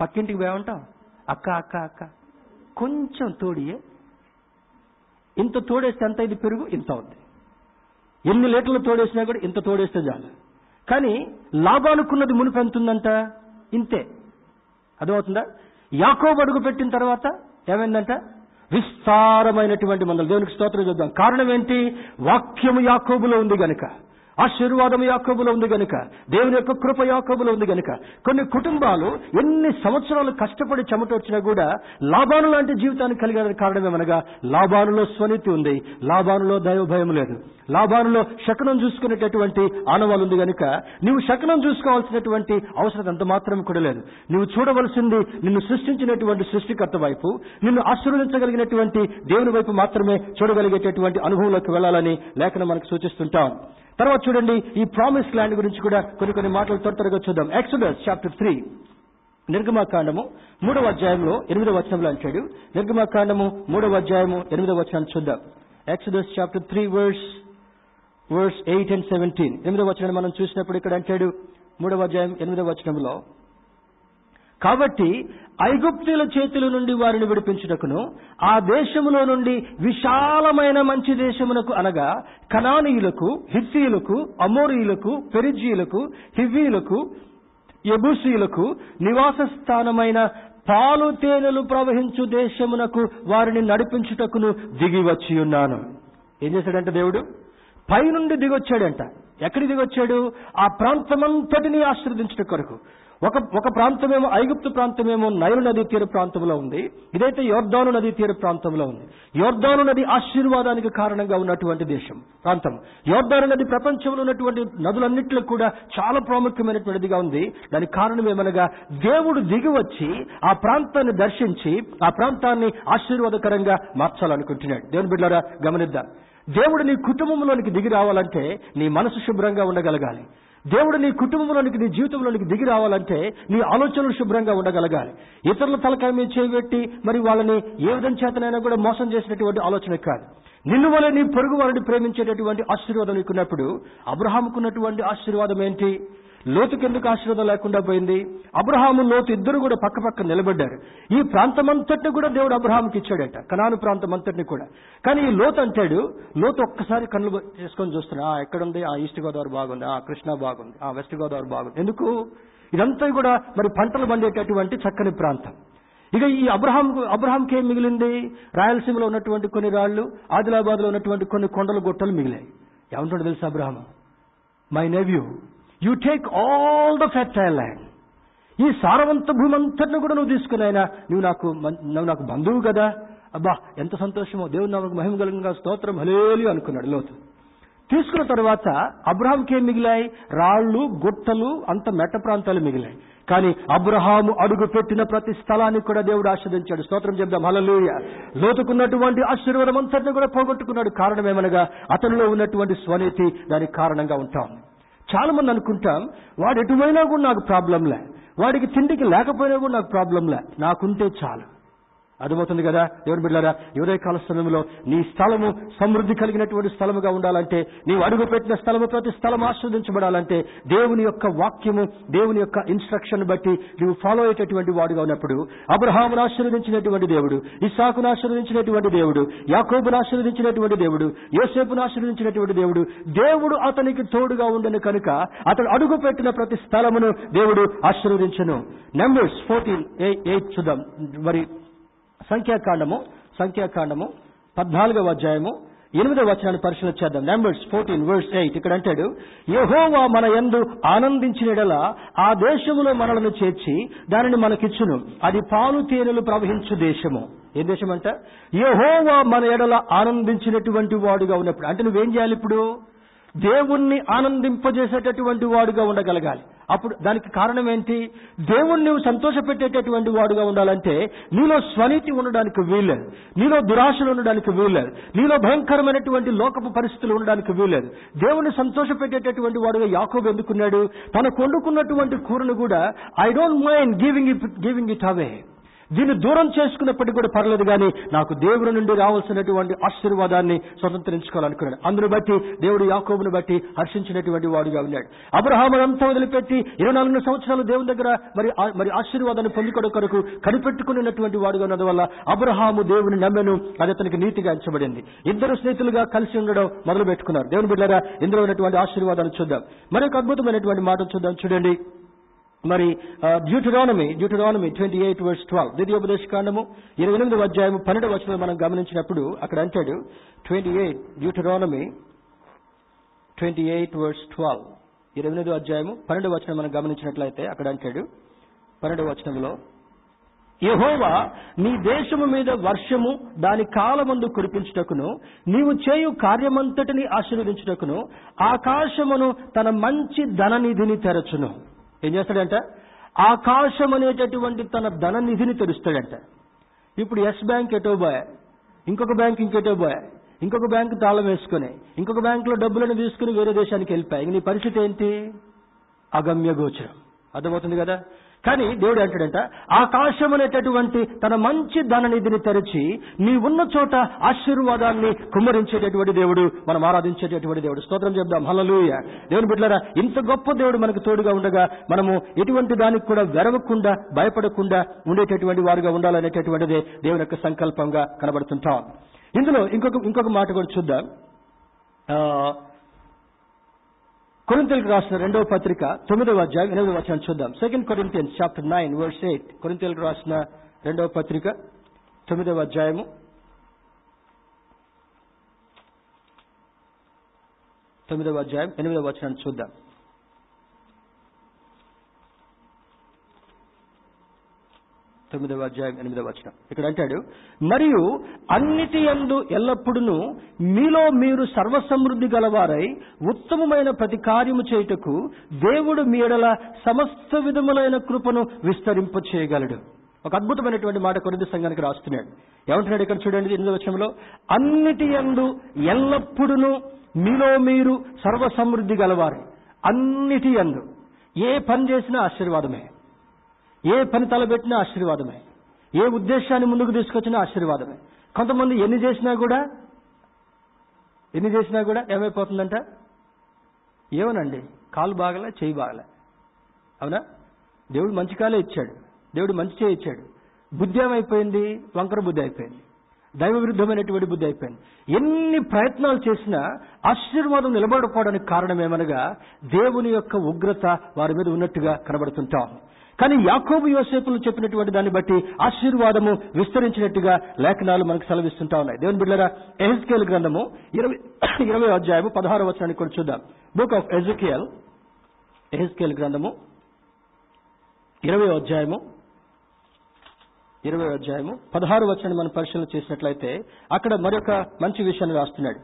పక్కింటికి పోయామంటాం? అక్క అక్క అక్క. కొంచెం తోడియే. ఇంత తోడేస్తే ఎంత ఇది పెరుగు? ఇంత ఉంది. ఎన్ని లీటర్లు తోడేసినా కూడా ఇంత తోడేస్తే చాలు. కానీ లాభానుకున్నది మునుపు ఎంత ఉందంట? ఇంతే. అర్థమవుతుందా? యాకోబు అడుగు పెట్టిన తర్వాత ఏమైందంట? విస్తారమైనటువంటి మందలు. దేవునికి స్తోత్రం చూద్దాం కారణం ఏంటి? వాక్యము యాకోబులో ఉంది గనుక. ఆశీర్వాదం యాకోబులో ఉంది గనుక దేవుని యొక్క కృప యాకోబులో ఉంది గనుక కొన్ని కుటుంబాలు ఎన్ని సంవత్సరాలు కష్టపడి చెమట వచ్చినా కూడా లాభాను లాంటి జీవితాన్ని కలిగడానికి కారణం ఏమనగా లాభానులో స్వనీతి ఉంది లాభానులో దైవభయం లేదు. లాభానులో శకనం చూసుకునేటటువంటి ఆనవాలు ఉంది గనుక నీవు శకనం చూసుకోవాల్సినటువంటి అవసరం అంత మాత్రం కూడా లేదు. నువ్వు చూడవలసింది నిన్ను సృష్టించినటువంటి సృష్టికర్త వైపు నిన్ను ఆశీర్వదించగలిగినటువంటి దేవుని వైపు మాత్రమే చూడగలిగేటటువంటి అనుభవంలోకి వెళ్ళాలని లేఖనం మనకు సూచిస్తుంటాం. తర్వాత చూడండి ఈ ప్రామిస్ ల్యాండ్ గురించి కూడా కొన్ని కొన్ని మాటలు త్వర త్వరగా చూద్దాం. ఎక్సోడస్ చాప్టర్ త్రీ నిర్గమాకాండము మూడవ అధ్యాయంలో ఎనిమిదవ వచనంలో అంటాడు. నిర్గమాకాండము మూడవ అధ్యాయము ఎనిమిదవ వచనాన్ని చూద్దాం. Exodus chapter three verse verse eight and seventeen ఎనిమిదవ వచనాన్ని మనం చూసినప్పుడు ఇక్కడ అంటాడు మూడవ అధ్యాయం ఎనిమిదవ వచనంలో కాబట్టి ఐగుప్తుల చేతుల నుండి వారిని విడిపించుటకును ఆ దేశములో నుండి విశాలమైన మంచి దేశమునకు అనగా కనానీయులకు హిత్తీయులకు అమోరీయులకు పెరిజీయులకు హివ్వీలకు యబూసీయులకు నివాస స్థానమైన పాలు తేనెలు ప్రవహించు దేశమునకు వారిని నడిపించుటకును దిగి వచ్చి ఉన్నాను. ఏం చేశాడంట దేవుడు? పైనుండి దిగొచ్చాడంట. ఎక్కడికి దిగొచ్చాడు? ఆ ప్రాంతమంతటిని ఆశ్రదించడం కొరకు. ఒక ఒక ప్రాంతమేమో ఐగుప్తు ప్రాంతమేమో నైలు నదీ తీర ప్రాంతంలో ఉంది. ఇదైతే యోర్దాను నదీ తీర ప్రాంతంలో ఉంది. యోర్దాను నది ఆశీర్వాదానికి కారణంగా ఉన్నటువంటి దేశం ప్రాంతం. యోర్దాను నది ప్రపంచంలో ఉన్నటువంటి నదులన్నింటిలో కూడా చాలా ప్రాముఖ్యమైనటువంటిదిగా ఉంది. దానికి కారణం ఏమనగా దేవుడు దిగి వచ్చి ఆ ప్రాంతాన్ని దర్శించి ఆ ప్రాంతాన్ని ఆశీర్వాదకరంగా మార్చాలనుకుంటున్నాడు. దేవుని బిడ్డారా గమనిద్దాం. దేవుడు నీ కుటుంబంలోనికి దిగి రావాలంటే నీ మనసు శుభ్రంగా ఉండగలగాలి. దేవుడు నీ కుటుంబంలోనికి నీ జీవితంలోనికి దిగి రావాలంటే నీ ఆలోచనలు శుభ్రంగా ఉండగలగాలి. ఇతరుల తలకాయ మీద చేయబెట్టి మరి వాళ్ళని ఏ విధం చేతనైనా కూడా మోసం చేసినటువంటి ఆలోచన కాదు. నిన్ను వల్ల నీ పొరుగు వారిని ప్రేమించేటటువంటి ఆశీర్వాదం నీకున్నప్పుడు అబ్రహాంకున్నటువంటి ఆశీర్వాదం ఏంటి? లోతుకి ఎందుకు ఆశీర్వాదం లేకుండా పోయింది? అబ్రహాము లోతు ఇద్దరు కూడా పక్క పక్క నిలబడ్డారు. ఈ ప్రాంతం అంతటిని కూడా దేవుడు అబ్రహాంకి ఇచ్చాడట కనాను ప్రాంతం అంతటిని కూడా. కానీ ఈ లోతు అంటాడు లోతు ఒక్కసారి కళ్ళు చేసుకొని చూస్తున్నా "ఆ, ఎక్కడుంది? ఆ ఈస్ట్ గోదావరి బాగుంది. ఆ కృష్ణా బాగుంది. ఆ వెస్ట్ గోదావరి బాగుంది. ఎందుకు? ఇదంతా కూడా మరి పంటలు పండేటటువంటి చక్కని ప్రాంతం. ఇక ఈ అబ్రహాం అబ్రహాంకి ఏం మిగిలింది? రాయలసీమలో ఉన్నటువంటి కొన్ని రాళ్ళు ఆదిలాబాద్లో ఉన్నటువంటి కొన్ని కొండలు గొట్టలు మిగిలాయి. ఏమంటాడు తెలుసు Abraham my nephew you take all the fertile land ఈ సారవంత భూమి అంతటిని కూడా నువ్వు తీసుకున్నాయినా నువ్వు నాకు నువ్వు నాకు బంధువు కదా. అబ్బా ఎంత సంతోషమో. దేవుడు నాకు మహిమ కలిగిన స్తోత్రం హలేలి అనుకున్నాడు లోతు. తీసుకున్న తర్వాత అబ్రహాంకి ఏం మిగిలాయి? రాళ్ళు గుట్టలు అంత మెట్ట ప్రాంతాలు మిగిలాయి. కానీ అబ్రహాము అడుగు పెట్టిన ప్రతి స్థలాన్ని కూడా దేవుడు ఆస్వాదించాడు. స్తోత్రం చెప్దాం. హలలుయ లోతుకున్నటువంటి ఆశీర్వాదం అంతటిని కూడా పోగొట్టుకున్నాడు. కారణం ఏమనగా అతనిలో ఉన్నటువంటి స్వనీతి దానికి కారణంగా ఉంటాం. చాలా మంది అనుకుంటాం వాడు ఎటువైనా కూడా నాకు ప్రాబ్లంలే వాడికి తిండికి లేకపోయినా కూడా నాకు ప్రాబ్లంలే నాకుంటే చాలు. అర్థమవుతుంది కదా? దేవుని బిడ్డారా ఎవరే కాల సమయంలో నీ స్థలము సమృద్ధి కలిగినటువంటి స్థలముగా ఉండాలంటే నీవు అడుగు పెట్టిన స్థలము ప్రతి స్థలం ఆస్వాదించబడాలంటే దేవుని యొక్క వాక్యము దేవుని యొక్క ఇన్స్ట్రక్షన్ బట్టి నీవు ఫాలో అయ్యేటటువంటి వాడుగా ఉన్నప్పుడు అబ్రహామును ఆశీర్వదించినటువంటి దేవుడు ఇసాకును ఆశీర్వదించినటువంటి దేవుడు యాకోబును ఆశీర్వదించినటువంటి దేవుడు యోసేపును ఆశీర్వదించినటువంటి దేవుడు దేవుడు అతనికి తోడుగా ఉండను కనుక అతడు అడుగు పెట్టిన ప్రతి స్థలమును దేవుడు ఆశీర్వదించను. నెంబర్స్ ఫోర్టీన్ ఎయిట్ చూద్దాం. మరి సంఖ్యాకాండము సంఖ్యాకాండము పద్నాలుగవ అధ్యాయము ఎనిమిదవ వచనాన్ని పరిశీలన చేద్దాం. నెంబర్స్ ఫోర్టీన్ వర్స్ ఎయిట్ ఇక్కడ అంటాడు యహోవా మన యందు ఆనందించిన ఆ దేశములో మనలను చేర్చి దానిని మనకిచ్చును. అది పాలు తేనెలు ప్రవహించు దేశము. ఏ దేశం అంట యహోవా మన ఎడల ఆనందించినటువంటి వాడుగా ఉన్నప్పుడు. అంటే నువ్వేం చేయాలి ఇప్పుడు దేవుణ్ణి ఆనందింపజేసేటటువంటి వాడుగా ఉండగలగాలి. అప్పుడు దానికి కారణం ఏంటి? దేవుణ్ణి నువ్వు సంతోషపెట్టేటటువంటి వాడుగా ఉండాలంటే నీలో స్వనీతి ఉండడానికి వీల్లేదు. నీలో దురాశలు ఉండడానికి వీల్లేదు. నీలో భయంకరమైనటువంటి లోకపు పరిస్థితులు ఉండడానికి వీల్లేదు. దేవుణ్ణి సంతోషపెట్టేటటువంటి వాడుగా యాకోబు ఎందుకున్నాడు? తనకు వండుకున్నటువంటి కూరను కూడా I don't mind giving it giving it away దీన్ని దూరం చేసుకున్నప్పటికీ కూడా పర్లేదు కానీ నాకు దేవుడి నుండి రావాల్సినటువంటి ఆశీర్వాదాన్ని స్వతంత్రించుకోవాలనుకున్నాడు అందును బట్టి దేవుడు యాకోబును బట్టి హర్షించినటువంటి వాడుగా ఉన్నాడు. అబ్రహాము అంతా వదిలిపెట్టి ఇరవై నాలుగు సంవత్సరాలు దేవుని దగ్గర మరి మరి ఆశీర్వాదాన్ని పొందుకోవడం కొరకు కనిపెట్టుకున్నటువంటి వాడుగా ఉన్నందువల్ల అబ్రహాము దేవుని నమ్మెను అది అతనికి నీతిగా ఎంచబడింది. ఇద్దరు స్నేహితులుగా కలిసి ఉండడం మొదలు పెట్టుకున్నారు దేవుని బిడ్డారా ఇందులో ఉన్నటువంటి ఆశీర్వాదాలు చూద్దాం. మరొక అద్భుతమైనటువంటి మాట చూద్దాం. చూడండి. మరి Deuteronomy Deuteronomy twenty eight verse twelve ద్వితీయోపదేశ కాండము ఇరవై ఎనిమిది అధ్యాయం పన్నెండు వచ్చిన మనం గమనించినప్పుడు అక్కడ అంటాడు twenty eight Deuteronomy twenty eight verse twelve ఇరవై ఎనిమిది అధ్యాయము పన్నెండు వచనం మనం గమనించినట్లయితే అక్కడ అంటాడు పన్నెండు వచనంలో యహోవా నీ దేశము మీద వర్షము దాని కాలమందు కురిపించుటకును నీవు చేయు కార్యమంతటిని ఆశీర్వదించుటకును ఆకాశమును తన మంచి ధననిధిని తెరచును. ఏం చేస్తాడంట? ఆకాశం అనేటటువంటి తన ధన నిధిని తెరుస్తాడంట. ఇప్పుడు ఎస్ బ్యాంక్ ఎటో బాయ్ ఇంకొక బ్యాంక్ ఇంకెటో బాయ్ ఇంకొక బ్యాంక్ తాళం వేసుకుని ఇంకొక బ్యాంకులో డబ్బులను తీసుకుని వేరే దేశానికి వెళ్ళిపోయాయి నీ పరిస్థితి ఏంటి? అగమ్య గోచరం అర్థమవుతుంది కదా? కానీ దేవుడు అంటాడంట ఆకాశం అనేటటువంటి తన మంచి ధననిధిని తెరిచి నీ ఉన్న చోట ఆశీర్వాదాన్ని కుమ్మరించేటటువంటి దేవుడు మనం ఆరాధించేటటువంటి దేవుడు. స్తోత్రం చెప్దాం. హలలుయ దేవుని బిడ్డలారా ఇంత గొప్ప దేవుడు మనకు తోడుగా ఉండగా మనము ఎటువంటి దానికి కూడా వెరవకుండా భయపడకుండా ఉండేటటువంటి వారుగా ఉండాలనేటటువంటిదే దేవుని యొక్క సంకల్పంగా కనబడుతుంటాం. ఇందులో ఇంకొక ఇంకొక మాట కూడా చూద్దాం. ఆ, కొరింతలకు రాసిన రెండవ పత్రిక తొమ్మిదవ అధ్యాయం ఎనిమిదవ వచనం చూద్దాం. Second Corinthians chapter nine verse eight కొరింతలకు రాసిన రెండవ పత్రిక తొమ్మిదవ అధ్యాయము. తొమ్మిదవ అధ్యాయం ఎనిమిదవ వచనం చూద్దాం. తొమ్మిదవ అధ్యాయం ఎనిమిదవ వచనం. ఇక్కడ అంటాడు మరియు అన్నిటి యందు ఎల్లప్పుడూ మీలో మీరు సర్వసమృద్ధి గలవారై ఉత్తమమైన ప్రతి కార్యము చేయుటకు దేవుడు మీ ఎడల సమస్త విధములైన కృపను విస్తరింప చేయగలడు ఒక అద్భుతమైనటువంటి మాట కొరింది సంఘానికి రాస్తున్నాడు. ఏమంటున్నాడు ఇక్కడ చూడండి ఎనిమిదవ వచనంలో అన్నిటి యందు ఎల్లప్పుడూ మీలో మీరు సర్వసమృద్ధి గలవారు అన్నిటి యందు ఏ పని చేసినా ఆశీర్వాదమే. ఏ పని తలబెట్టినా ఆశీర్వాదమే. ఏ ఉద్దేశాన్ని ముందుకు తీసుకొచ్చినా ఆశీర్వాదమే. కొంతమంది ఎన్ని చేసినా కూడా ఎన్ని చేసినా కూడా ఏమైపోతుందంట? ఏమనండి కాలు బాగలే చేయి బాగలే. అవునా? దేవుడు మంచి కాలే ఇచ్చాడు. దేవుడు మంచి చేయి ఇచ్చాడు. బుద్ధి ఏమైపోయింది? వంకర బుద్ధి అయిపోయింది. దైవ విరుద్ధమైనటువంటి బుద్ధి అయిపోయింది. ఎన్ని ప్రయత్నాలు చేసినా ఆశీర్వాదం నిలబడకపోవడానికి కారణం ఏమనగా దేవుని యొక్క ఉగ్రత వారి మీద ఉన్నట్టుగా కనబడుతుంటాం. కానీ యాకోబు యోసేపులు చెప్పినటువంటి దాన్ని బట్టి ఆశీర్వాదము విస్తరించినట్టుగా లేఖనాలు మనకు సెలవిస్తుంటా ఉన్నాయి. దేవుని బిడ్డరా ఎహెస్కేల్ గ్రంథము ఇరవై ఇరవై అధ్యాయము పదహారు వచనాన్ని కూడా చూద్దాం. బుక్ ఆఫ్ ఎజుకియల్ ఎహెస్కేల్ గ్రంథము ఇరవై అధ్యాయము ఇరవై అధ్యాయము పదహారు వచనాన్ని మనం పరిశీలన చేసినట్లయితే అక్కడ మరొక మంచి విషయాన్ని రాస్తున్నాడు.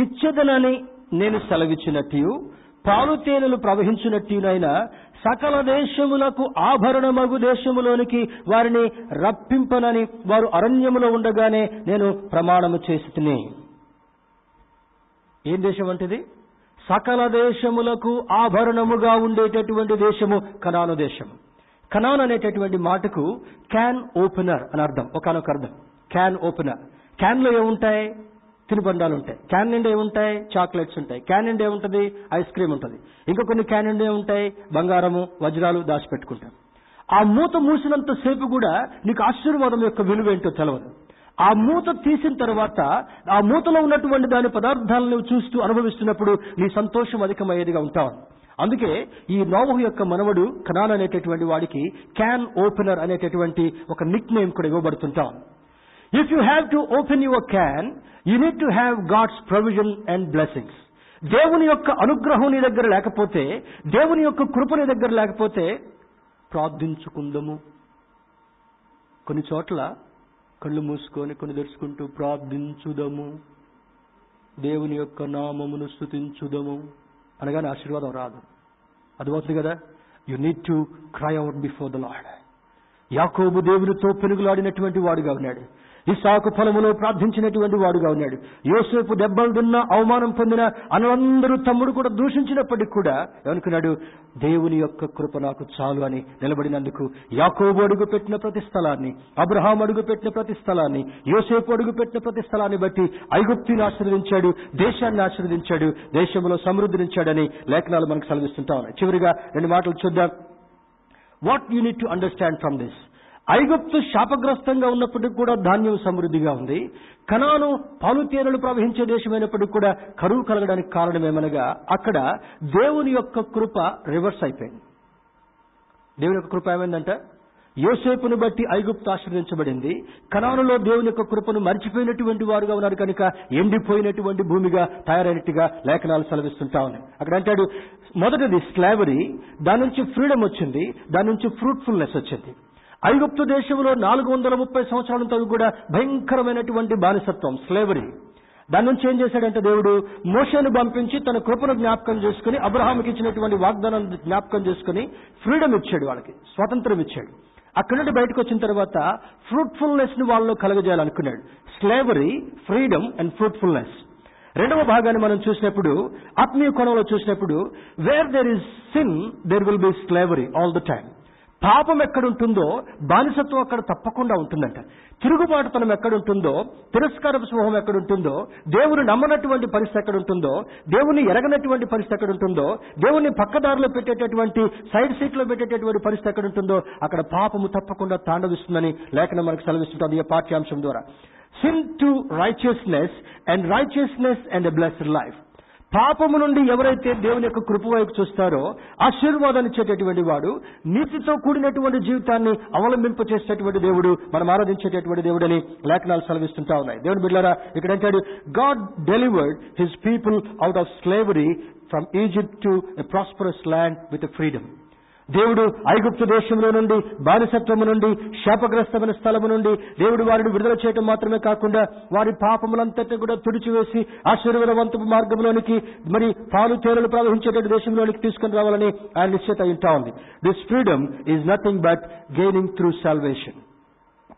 ఇచ్చదనని నేను సెలవిచ్చినట్టు పాలు తేనెలు ప్రవహించినట్టునైన సకల దేశములకు ఆభరణమగు దేశములోనికి వారిని రప్పింపనని వారు అరణ్యములో ఉండగానే నేను ప్రమాణము చేసి ఏం దేశం అంటేది సకల దేశములకు ఆభరణముగా ఉండేటటువంటి దేశము కనాను దేశము కనాన్ అనేటటువంటి మాటకు క్యాన్ ఓపెనర్ అని అర్థం. ఒకనొక అర్థం. క్యాన్ ఓపెనర్ క్యాన్లో ఏముంటాయి? తినుబండాలు ఉంటాయి క్యాన్ నిండా ఏముంటాయి? చాక్లెట్స్ ఉంటాయి. క్యాన్ నిండా ఏముంటుంది? ఐస్ క్రీమ్ ఉంటుంది. ఇంకా కొన్ని క్యాన్ నిండా ఏముంటాయి? బంగారము వజ్రాలు దాచిపెట్టుకుంటాం. ఆ మూత మూసినంత సేపు కూడా నీకు ఆశీర్వాదం యొక్క విలువ ఏంటో తెలవదు. ఆ మూత తీసిన తర్వాత ఆ మూతలో ఉన్నటువంటి దాని పదార్థాలను చూస్తూ అనుభవిస్తున్నప్పుడు నీ సంతోషం అధికమయ్యేదిగా ఉంటావు. అందుకే ఈ నోవహు యొక్క మనవడు కనాన్ అనేటటువంటి వాడికి క్యాన్ ఓపెనర్ అనేటటువంటి ఒక నిక్ నేమ్ కూడా ఇవ్వబడుతుంటాం. If you have to open your can you need to have God's provision and blessings దేవుని యొక్క అనుగ్రహం నీ దగ్గర లేకపోతే దేవుని యొక్క కృప నీ దగ్గర లేకపోతే ప్రార్థించుకుందము. కొన్ని చోట్ల కళ్ళు మూసుకొని కొన్ని తెరుచుకుంటూ ప్రార్థించుదము. దేవుని యొక్క నామమును స్థుతించుదము అనగానే ఆశీర్వాదం రాదు. అది అవుతుంది కదా? You need to cry out before the Lord యాకోబు దేవునితో పెనుగులాడినటువంటి వాడుగా ఉన్నాడు. ఇసాకు ఫలములో ప్రార్థించినటువంటి వాడుగా ఉన్నాడు. యోసేపు దెబ్బలు తిన్న అవమానం పొందిన అనందరూ తమ్ముడు కూడా దూషించినప్పటికీ కూడా అనుకున్నాడు దేవుని యొక్క కృప నాకు చాలు అని నిలబడినందుకు యాకోబు అడుగు పెట్టిన ప్రతి స్థలాన్ని అబ్రహాం అడుగు పెట్టిన ప్రతి స్థలాన్ని యోసేపు అడుగు పెట్టిన ప్రతి స్థలాన్ని బట్టి ఐగుప్తిని ఆశీర్వదించాడు దేశాన్ని ఆశీర్వదించాడు దేశంలో సమృద్ధినిచ్చాడని లేఖనాలు మనకు సెలవిస్తుంటా ఉన్నాయి. చివరిగా రెండు మాటలు చూద్దాం. What you need to understand from this? ఐగుప్తు శాపగ్రస్తంగా ఉన్నప్పటికీ కూడా ధాన్యం సమృద్ధిగా ఉంది. కణాను పాలుతేనలు ప్రవహించే దేశమైనప్పటికీ కూడా కరువు కలగడానికి కారణమేమనగా అక్కడ దేవుని యొక్క కృప రివర్స్ అయిపోయింది. దేవుని యొక్క కృప ఏమైందంటే? యోసేపును బట్టి ఐగుప్తు ఆశ్రయించబడింది. కణానులో దేవుని యొక్క కృపను మర్చిపోయినటువంటి వారుగా ఉన్నారు కనుక ఎండిపోయినటువంటి భూమిగా తయారైనట్టుగా లేఖనాలు సెలవిస్తుంటా ఉన్నాయి. అక్కడ అంటాడు మొదటిది స్లావరీ దాని నుంచి ఫ్రీడమ్ వచ్చింది దాని నుంచి ఫ్రూట్ఫుల్నెస్ వచ్చింది. ఐగుప్తు దేశంలో నాలుగు వందల ముప్పై సంవత్సరాల కూడా భయంకరమైనటువంటి బానిసత్వం స్లేవరీ దాని నుంచి ఏం చేశాడంటే దేవుడు మోషను పంపించి తన కృపను జ్ఞాపకం చేసుకుని అబ్రహాంకి ఇచ్చినటువంటి వాగ్దానం జ్ఞాపకం చేసుకుని ఫ్రీడమ్ ఇచ్చాడు వాళ్ళకి స్వాతంత్రం ఇచ్చాడు. అక్కడి నుండి బయటకు వచ్చిన తర్వాత ఫ్రూట్ఫుల్నెస్ని వాళ్ళలో కలగజేయాలనుకున్నాడు. స్లేవరీ ఫ్రీడమ్ అండ్ ఫ్రూట్ఫుల్నెస్ రెండవ భాగాన్ని మనం చూసినప్పుడు ఆత్మీయ కోణంలో చూసినప్పుడు where there is sin there will be slavery all the time పాపం ఎక్కడుంటుందో బానిసత్వం అక్కడ తప్పకుండా ఉంటుందంట. తిరుగుబాటుతనం ఎక్కడుంటుందో తిరస్కార స్వభావం ఎక్కడుంటుందో దేవుని నమ్మనటువంటి పరిస్థితి ఎక్కడుంటుందో దేవుని ఎరగనటువంటి పరిస్థితి ఎక్కడుంటుందో దేవుని పక్కదారిలో పెట్టేటటువంటి సైడ్ సీట్లో పెట్టేటటువంటి పరిస్థితి ఎక్కడుంటుందో అక్కడ పాపము తప్పకుండా తాండవిస్తుందని లేఖనం మనకు సెలవిస్తుంటుంది ఈ పాఠ్యాంశం ద్వారా. Sin to righteousness and righteousness and a blessed life పాపము నుండి ఎవరైతే దేవుని యొక్క కృప వైపు చూస్తారో ఆశీర్వాదాన్ని ఇచ్చేటటువంటి వాడు నీతితో కూడినటువంటి జీవితాన్ని అవలంబింప చేసేటటువంటి దేవుడు మనం ఆరాధించేటటువంటి దేవుడని లేఖనాలు సెలవిస్తుంటా ఉన్నాయి. దేవుని బిడ్డారా ఇక్కడ అంటాడు God delivered his people out of slavery from Egypt to a prosperous land with freedom. దేవుడు ఐగుప్తు దేశంలో నుండి బానిసత్వము నుండి శాపగ్రస్తమైన స్థలము నుండి దేవుడు వారిని విడుదల చేయటం మాత్రమే కాకుండా వారి పాపములంతటి కూడా తుడిచివేసి ఆశీర్వదవంతపు మార్గంలోనికి మరి పాలు తేనెలు ప్రవహించేటువంటి దేశంలోనికి తీసుకుని రావాలని ఆయన నిశ్చిత ఉంటా ఉంది. This freedom is nothing but gaining through salvation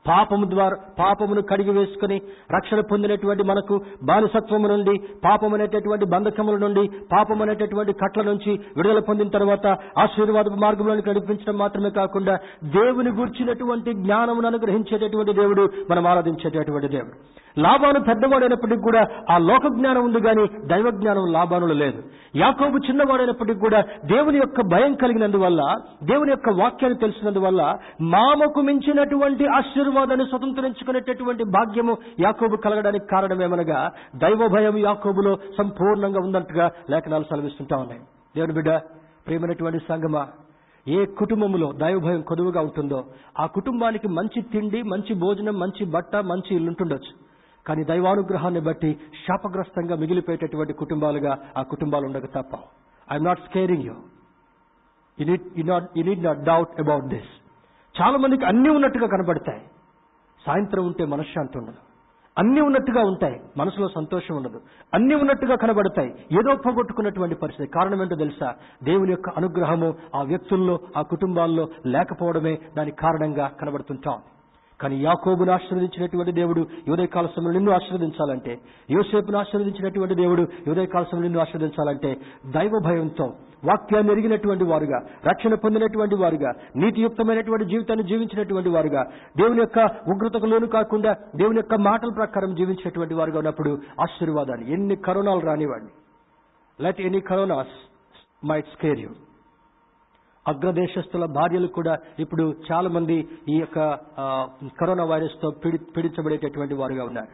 పాపము ద్వారా పాపమును కడిగి వేసుకుని రక్షణ పొందినటువంటి మనకు బానిసత్వము నుండి పాపం అనేటటువంటి బంధకముల నుండి పాపం అనేటటువంటి కట్ల నుంచి విడుదల పొందిన తర్వాత ఆశీర్వాద మార్గంలోనికి నడిపించడం మాత్రమే కాకుండా దేవుని గుర్చినటువంటి జ్ఞానమును అనుగ్రహించేటటువంటి దేవుడు మనం ఆరాధించేటటువంటి దేవుడు. లాభాను పెద్దవాడైనప్పటికీ కూడా ఆ లోక జ్ఞానం ఉంది కానీ దైవ జ్ఞానం లాభానులు లేదు. యాకోబు చిన్నవాడైనప్పటికీ కూడా దేవుని యొక్క భయం కలిగినందువల్ల దేవుని యొక్క వాక్యాన్ని తెలిసినందువల్ల మామకు మించినటువంటి ఆశీర్వాదాన్ని స్వతంత్రించుకునేటటువంటి భాగ్యము యాకోబు కలగడానికి కారణమేమనగా దైవ భయం యాకోబులో సంపూర్ణంగా ఉందంటగా లేఖనాలు సెలవిస్తుంటా ఉన్నాయి. దేవుని బిడ్డ ప్రేమైనటువంటి సంగమా ఏ కుటుంబంలో దైవభయం కొదువుగా ఉంటుందో ఆ కుటుంబానికి మంచి తిండి మంచి భోజనం మంచి బట్ట మంచి ఇల్లుంటుండొచ్చు. కానీ దైవానుగ్రహాన్ని బట్టి శాపగ్రస్తంగా మిగిలిపోయేటటువంటి కుటుంబాలుగా ఆ కుటుంబాలు ఉండక తప్ప. I'm not scaring you you need not you need not doubt about this చాలా మందికి అన్ని ఉన్నట్టుగా కనబడతాయి. సాయంత్రం ఉంటే మనశ్శాంతి ఉండదు. అన్ని ఉన్నట్టుగా ఉంటాయి మనసులో సంతోషం ఉండదు. అన్ని ఉన్నట్టుగా కనబడతాయి ఏదో పోగొట్టుకున్నటువంటి పరిస్థితి. కారణం ఏంటో తెలుసా? దేవుని యొక్క అనుగ్రహము ఆ వ్యక్తుల్లో ఆ కుటుంబాల్లో లేకపోవడమే దానికి కారణంగా కనబడుతుంటాం. కానీ యాకోబును ఆశీర్వదించినటువంటి దేవుడు ఉదయకాల సమయంలో నిన్ను ఆశీర్వదించాలంటే యోసేపును ఆశీర్వదించినటువంటి దేవుడు ఉదయకాల సమయంలో నిన్ను ఆశీర్వదించాలంటే దైవ భయంతో వాక్యాన్ని ఎరిగినటువంటి వారుగా రక్షణ పొందినటువంటి వారుగా నీతియుక్తమైనటువంటి జీవితాన్ని జీవించినటువంటి వారుగా దేవుని యొక్క ఉగ్రతకు లోను కాకుండా దేవుని యొక్క మాటల ప్రకారం జీవించినటువంటి వారుగా ఉన్నప్పుడు ఆశీర్వాదాలు. ఎన్ని కరోనాలు రానివ్వండి. Let any coronas might scare you అగ్రదేశస్తుల భార్యలు కూడా ఇప్పుడు చాలా మంది ఈ యొక్క కరోనా వైరస్తో పీడించబడేటటువంటి వారుగా ఉన్నారు.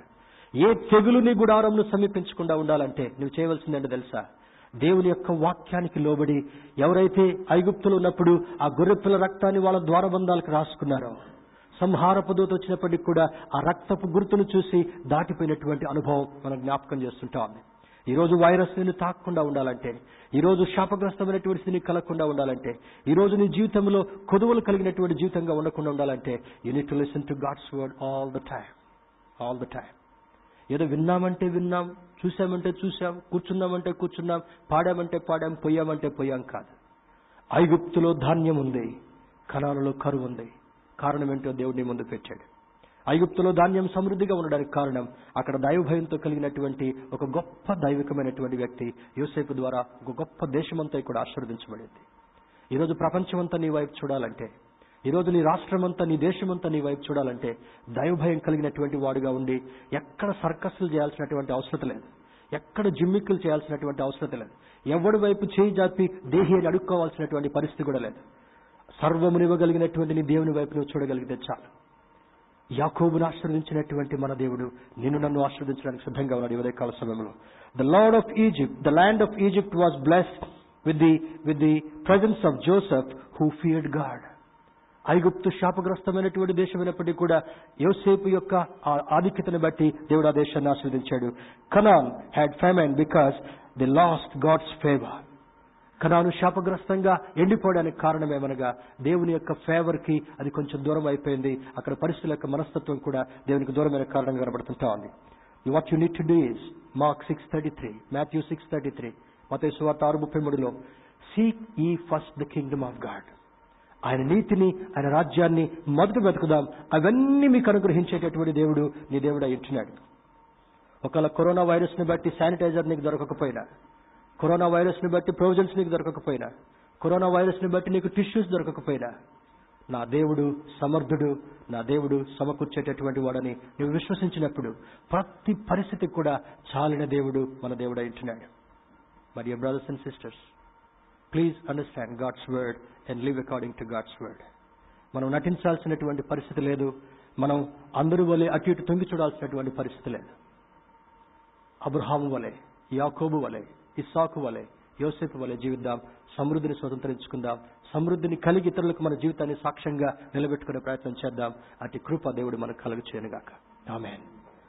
ఏ తెగులుని గుడారంను సమీపించకుండా ఉండాలంటే నువ్వు చేయవలసిందంటే తెలుసా? దేవుని యొక్క వాక్యానికి లోబడి ఎవరైతే ఐగుప్తులు ఉన్నప్పుడు ఆ గొర్రెపిల్ల రక్తాన్ని వాళ్ళ ద్వారబంధాలకు రాసుకున్నారో సంహారపు దూత వచ్చినప్పటికీ కూడా ఆ రక్తపు గుర్తును చూసి దాటిపోయినటువంటి అనుభవం మనం జ్ఞాపకం చేస్తుంటాం ఈరోజు ఈ రోజు వైరస్ నిన్ను తాకకుండా ఉండాలంటే ఈ రోజు శాపగ్రస్తమైనటువంటి స్థితిని కలగకుండా ఉండాలంటే ఈ రోజు నీ జీవితంలో కొదువులు కలిగినటువంటి జీవితంగా ఉండకుండా ఉండాలంటే you need to listen to God's word all the time all the time ఏదో విన్నామంటే విన్నాం చూసామంటే చూసాం కూర్చున్నామంటే కూర్చున్నాం పాడామంటే పాడాం పోయామంటే పోయాం కాదు. ఐగుప్తులో ధాన్యం ఉంది కణాలలో కరువు ఉంది. కారణం ఏంటో దేవుడిని ముందు పెట్టాడు. ఐగుప్తులో ధాన్యం సమృద్ధిగా ఉండడానికి కారణం అక్కడ దైవభయంతో కలిగినటువంటి ఒక గొప్ప దైవికమైనటువంటి వ్యక్తి యూసేపు ద్వారా ఒక గొప్ప దేశమంతా కూడా ఆశీర్వదించబడింది. ఈరోజు ప్రపంచమంతా నీ వైపు చూడాలంటే ఈరోజు నీ రాష్ట్రమంతా నీ దేశమంతా నీ వైపు చూడాలంటే దైవభయం కలిగినటువంటి వాడుగా ఉండి ఎక్కడ సర్కస్లు చేయాల్సినటువంటి అవసరం లేదు. ఎక్కడ జిమ్మిక్కులు చేయాల్సినటువంటి అవసరం లేదు. ఎవడి వైపు చేయి జాపి దేహి అని అడుక్కోవాల్సినటువంటి పరిస్థితి కూడా లేదు. సర్వమునివ్వగలిగినటువంటి నీ దేవుని వైపు నువ్వు చూడగలిగితే చాలు. యాకోబును ఆశ్రదించినటువంటి మన దేవుడు నిన్ను నన్ను ఆశ్రదించడానికి సిద్ధంగా ఉన్నాడు ఇవదే కాల సమయంలో. The Lord of Egypt the land of Egypt was blessed with the with the presence of Joseph who feared God ఐగుప్తు శాపగ్రస్తమైనటువంటి దేశమైనప్పటికీ కూడా యోసేపు యొక్క ఆ ఆధిక్యతను బట్టి దేవుడు ఆ దేశాన్ని ఆస్వాదించాడు Canaan had famine because they lost God's favour కనాను శాపగ్రస్తంగా ఎండిపోవడానికి కారణమేమనగా దేవుని యొక్క ఫేవర్కి అది కొంచెం దూరం అయిపోయింది. అక్కడ పరిస్థితుల యొక్క మనస్తత్వం కూడా దేవునికి దూరమైన కారణంగా కనబడుతుంటా ఉంది. What you need to do is Mark six thirty three Matthew six thirty three మత సువార్త ఆరు ముప్పై మూడులో seek ye first the kingdom of God ఆయన నీతిని ఆయన రాజ్యాన్ని మొదట వెతుకుదాం. అవన్నీ మీకు అనుగ్రహించేటటువంటి దేవుడు నీ దేవుడు అయ్యుంటున్నాడు ఒకవేళ కరోనా వైరస్ని బట్టి శానిటైజర్ నీకు దొరకకపోయినా కరోనా వైరస్ని బట్టి ప్రొవిజన్స్ నీకు దొరకకపోయినా కరోనా వైరస్ని బట్టి నీకు టిష్యూస్ దొరకకపోయినా నా దేవుడు సమర్థుడు నా దేవుడు సమకూర్చేటటువంటి వాడని నువ్వు విశ్వసించినప్పుడు ప్రతి పరిస్థితికి కూడా చాలిన దేవుడు మన దేవుడు అంటున్నాడు మరి brothers and sisters please understand God's word and live according to God's word మనం నటించాల్సినటువంటి పరిస్థితి లేదు. మనం అందరి వలె అటు ఇటు తొంగి చూడాల్సినటువంటి పరిస్థితి లేదు. అబ్రహాము వలె యాకోబు వలె ఇస్సాకు వలె యోసేపు వలె జీవిద్దాం సమృద్ధిని స్వతంత్రించుకుందాం సమృద్ధిని కలిగి ఇతరులకు మన జీవితాన్ని సాక్ష్యంగా నిలబెట్టుకునే ప్రయత్నం చేద్దాం. అటు కృప దేవుడు మనకు కలుగు చేయనుగాక ఆమెన్.